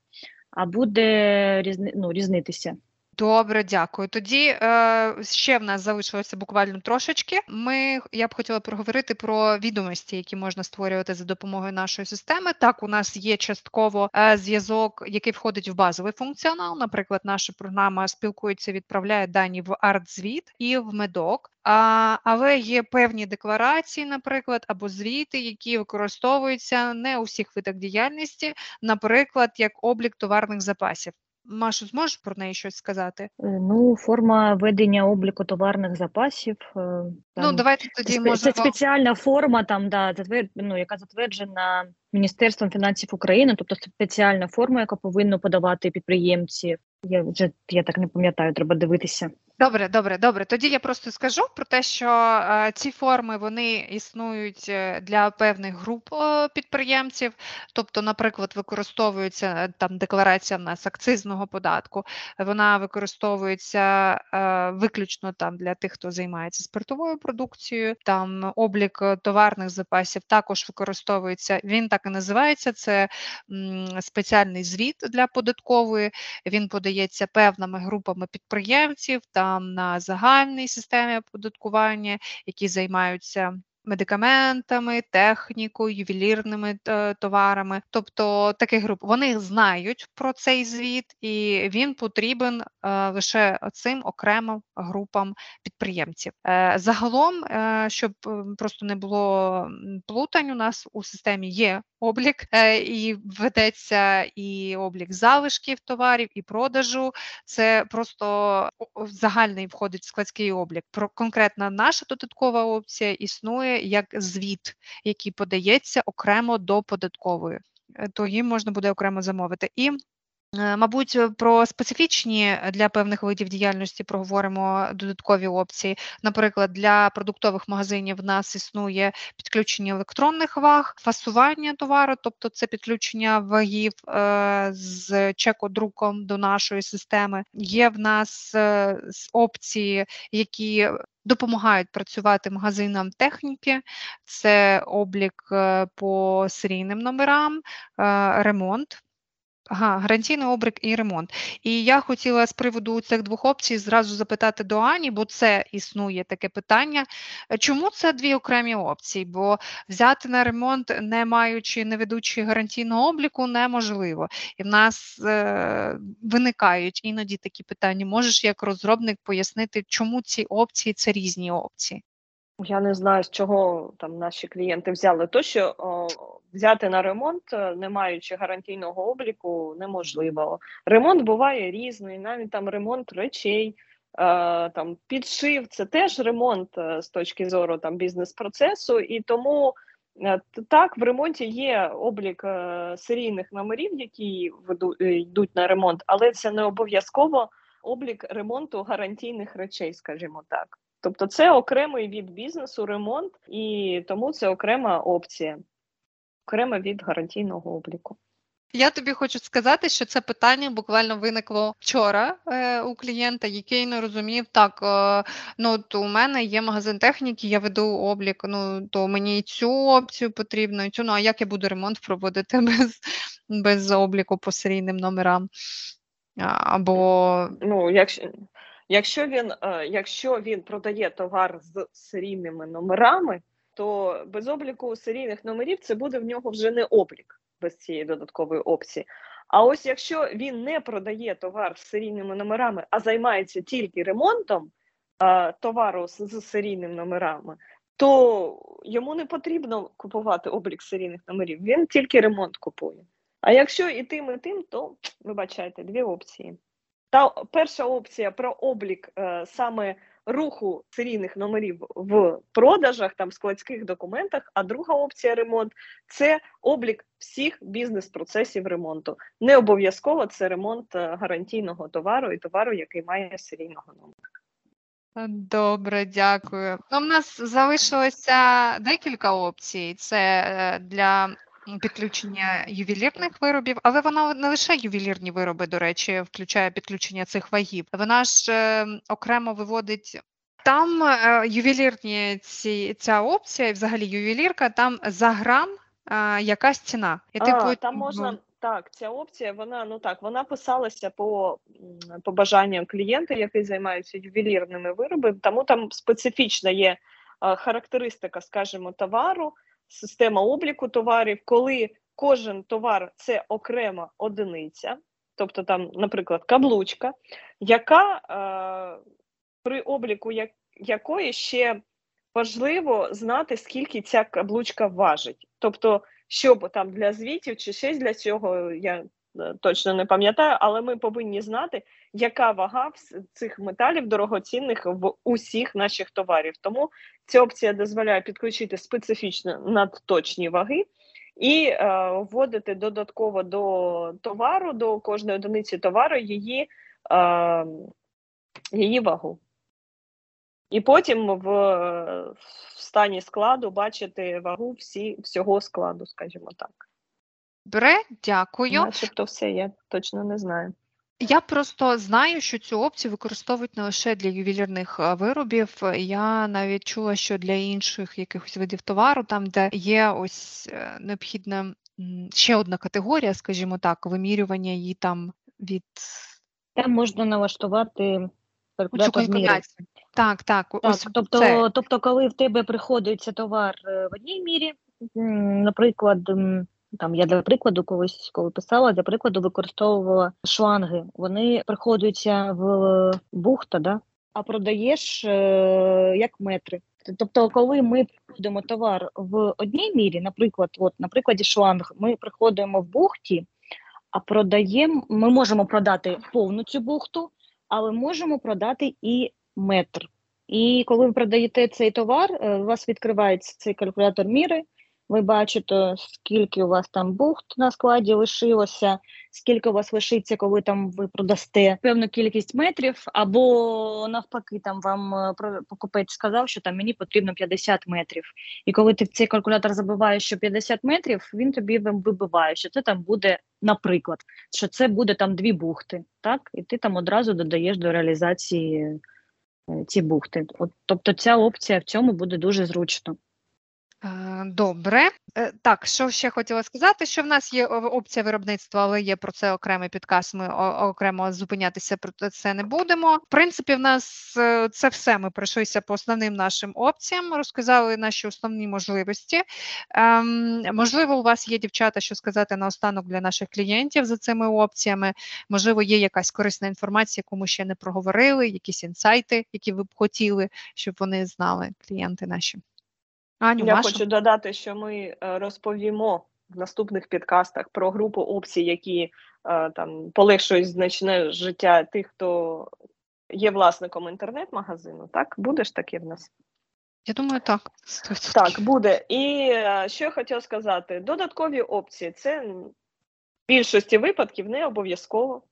а буде різни, ну, різнитися. Добре, дякую. Тоді е, ще в нас залишилося буквально трошечки. Ми я б хотіла проговорити про відомості, які можна створювати за допомогою нашої системи. Так, у нас є частково е, зв'язок, який входить в базовий функціонал. Наприклад, наша програма спілкується, відправляє дані в артзвіт і в медок. А, Але є певні декларації, наприклад, або звіти, які використовуються не у всіх видах діяльності, наприклад, як облік товарних запасів. Машу, зможеш про неї щось сказати? Е, ну, форма ведення обліку товарних запасів. Е, ну, там, ну, давайте тоді це, можемо... Це спеціальна форма, там, да, затвер... ну, яка затверджена Міністерством фінансів України, тобто спеціальна форма, яка повинна подавати підприємці. Я вже я так не пам'ятаю, треба дивитися. Добре, добре, добре. Тоді я просто скажу про те, що е, ці форми вони існують е, для певних груп е, підприємців. Тобто, наприклад, використовується там декларація в нас акцизного податку. Вона використовується виключно там для тих, хто займається спиртовою продукцією. Там облік товарних запасів також використовується. Він так і називається. Це спеціальний звіт для податкової. Він подається певними групами підприємців. та на загальній системі оподаткування, які займаються. Медикаментами, технікою, ювелірними е, товарами, тобто таких груп вони знають про цей звіт, і він потрібен е, лише цим окремим групам підприємців. Е, загалом, щоб просто не було плутань, у нас у системі є облік, і ведеться і облік залишків товарів, і продажу. Це просто загальний входить складський облік. Про конкретна наша додаткова опція існує як звіт, який подається окремо до податкової. Е, то їм можна буде окремо замовити. І Е, мабуть, про специфічні для певних видів діяльності проговоримо додаткові опції. Наприклад, для продуктових магазинів в нас існує підключення електронних ваг, фасування товару, тобто це підключення вагів е, з чекодруком до нашої системи. Є в нас опції, які Допомагають працювати магазинам техніки, це облік по серійним номерам, ремонт Ага, гарантійний обрик і ремонт. І я хотіла з приводу цих двох опцій зразу запитати до Ані, бо це існує таке питання. Чому це дві окремі опції? Бо взяти на ремонт, не маючи, не ведучи гарантійного обліку, неможливо. І в нас е, виникають іноді такі питання. Можеш як розробник пояснити, чому ці опції це різні опції? Я не знаю, з чого там наші клієнти взяли то, що о, взяти на ремонт, е, не маючи гарантійного обліку, неможливо. Ремонт буває різний, навіть там ремонт речей, е, там підшив це теж ремонт е, з точки зору там бізнес-процесу, і тому так, в ремонті є облік серійних номерів, які йдуть на ремонт, але це не обов'язково облік ремонту гарантійних речей, скажімо так. Тобто, це окремий від бізнесу ремонт, і тому це окрема опція, окрема від гарантійного обліку. Я тобі хочу сказати, що це питання буквально виникло вчора е, у клієнта, який не розумів, так е, ну то у мене є магазин техніки, я веду облік. Ну то мені і цю опцію потрібно, і цю ну а як я буду ремонт проводити без без обліку по серійним номерам? Або ну, якщо якщо він е, якщо він продає товар з серійними номерами, то без обліку серійних номерів це буде в нього вже не облік без цієї додаткової опції. А ось якщо він не продає товар з серійними номерами, а займається тільки ремонтом а, товару з, з серійними номерами, то йому не потрібно купувати облік серійних номерів. Він тільки ремонт купує. А якщо і тим, і тим, то вибачайте дві опції. Та перша опція про облік е, саме руху серійних номерів в продажах, там складських документах. А друга опція ремонт це облік всіх бізнес-процесів ремонту. Не обов'язково це ремонт е, гарантійного товару і товару, який має серійного номера. Добре, дякую. Ну, У нас залишилося декілька опцій. Це е, для підключення ювелірних виробів, але вона не лише ювелірні вироби, до речі, включає підключення цих вагів. Вона ж е, окремо виводить. Там е, ювелірні ці ця опція, і взагалі ювелірка, там за грам е, якась ціна. І а, Там можна так, ця опція, вона ну так, вона писалася по по бажанням клієнта, який займається ювелірними виробами, тому там специфічна є характеристика, скажімо, товару система обліку товарів, коли кожен товар це окрема одиниця, тобто там, наприклад, каблучка, яка е, при обліку як, якої ще важливо знати, скільки ця каблучка важить. Тобто, щоб там для звітів чи щось для цього, я Е, точно не пам'ятаю, але ми повинні знати, яка вага цих металів дорогоцінних в усіх наших товарів. Тому ця опція дозволяє підключити специфічно надточні ваги. І е, вводити додатково до товару, до кожної одиниці товару її е, її вагу. І потім в, в стані складу бачити вагу всі, всього складу, скажімо так. Добре, дякую. Начебто все, я точно не знаю. Я просто знаю, що цю опцію використовують не лише для ювелірних е, виробів. Я навіть чула, що для інших якихось видів товару, там, де є ось е, необхідна ще одна категорія, скажімо так, вимірювання її там від Там можна налаштувати калькулятор міри. Так, так. Так, ось тобто, це. тобто, коли в тебе приходиться товар е, в одній мірі, наприклад, там я для прикладу, колись коли писала, для прикладу використовувала шланги. Вони приходяться в бухта, да? а продаєш е, як метри. Тобто, коли ми приходимо товар в одній мірі, наприклад, от на прикладі шланг, ми приходимо в бухті, а продаємо, ми можемо продати повну цю бухту, але можемо продати і метр. І коли ви продаєте цей товар, е, у вас відкривається цей калькулятор міри. Ви бачите, скільки у вас там бухт на складі лишилося, скільки у вас лишиться, коли там ви продасте певну кількість метрів, або навпаки, там вам е, покупець сказав, що там мені потрібно 50 метрів. І коли ти в цей калькулятор забиваєш, що 50 метрів, він тобі вибиває, що це там буде, наприклад, що це буде там дві бухти, так? І ти там одразу додаєш до реалізації е, ці бухти. От, Тобто ця опція в цьому буде дуже зручно. Е, добре, е, так що ще хотіла сказати, що в нас є опція виробництва, але є про це окремий підказ. Ми окремо зупинятися про це не будемо. В принципі, в нас е, це все. Ми пройшлися по основним нашим опціям, розказали наші основні можливості. Ем, Можливо, у вас є дівчата, що сказати наостанок для наших клієнтів за цими опціями. Можливо, є якась корисна інформація, яку ми ще не проговорили, якісь інсайти, які ви б хотіли, щоб вони знали клієнти наші. Аню, Я Маша? хочу додати, що ми е, розповімо в наступних підкастах про групу опцій, які е, там полегшують значне життя тих, хто є власником інтернет-магазину. Так, будеш таке в нас? Я думаю, так. 100%. Так, буде. І е, що я хотіла сказати: додаткові опції це в більшості випадків не обов'язково.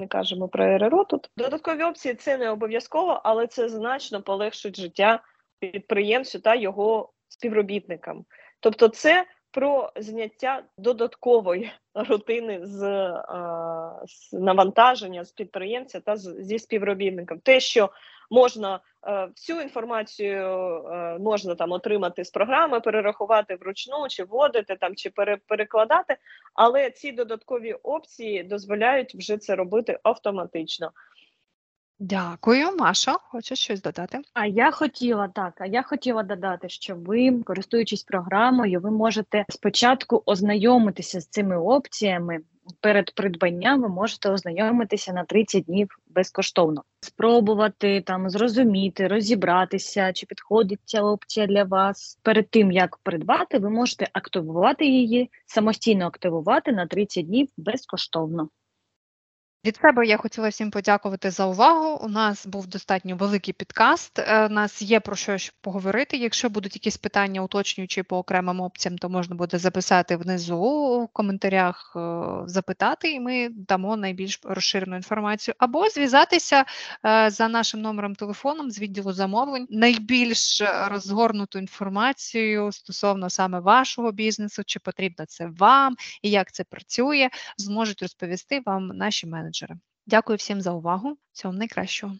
Ми кажемо про РРО тут. Додаткові опції це не обов'язково, але це значно полегшить життя підприємцю та його співробітникам. Тобто, це про зняття додаткової рутини з, е, з навантаження з підприємця та з, зі співробітником. Те, що можна е, всю інформацію е, можна там отримати з програми, перерахувати вручну, чи вводити там, чи пере, перекладати, але ці додаткові опції дозволяють вже це робити автоматично. Дякую, Маша. Хочеш щось додати? А я хотіла так. А я хотіла додати, що ви, користуючись програмою, ви можете спочатку ознайомитися з цими опціями. Перед придбанням ви можете ознайомитися на 30 днів безкоштовно, спробувати там зрозуміти, розібратися, чи підходить ця опція для вас. Перед тим як придбати, ви можете активувати її, самостійно активувати на 30 днів безкоштовно. Від себе я хотіла всім подякувати за увагу. У нас був достатньо великий підкаст. е, У нас є про що поговорити. Якщо будуть якісь питання, уточнюючи по окремим опціям, то можна буде записати внизу в коментарях, е, запитати, і ми дамо найбільш розширену інформацію. Або зв'язатися е, за нашим номером телефоном з відділу замовлень. Найбільш розгорнуту інформацію стосовно саме вашого бізнесу, чи потрібно це вам і як це працює, зможуть розповісти вам наші менеджери. Дякую всім за увагу. Всього найкращого.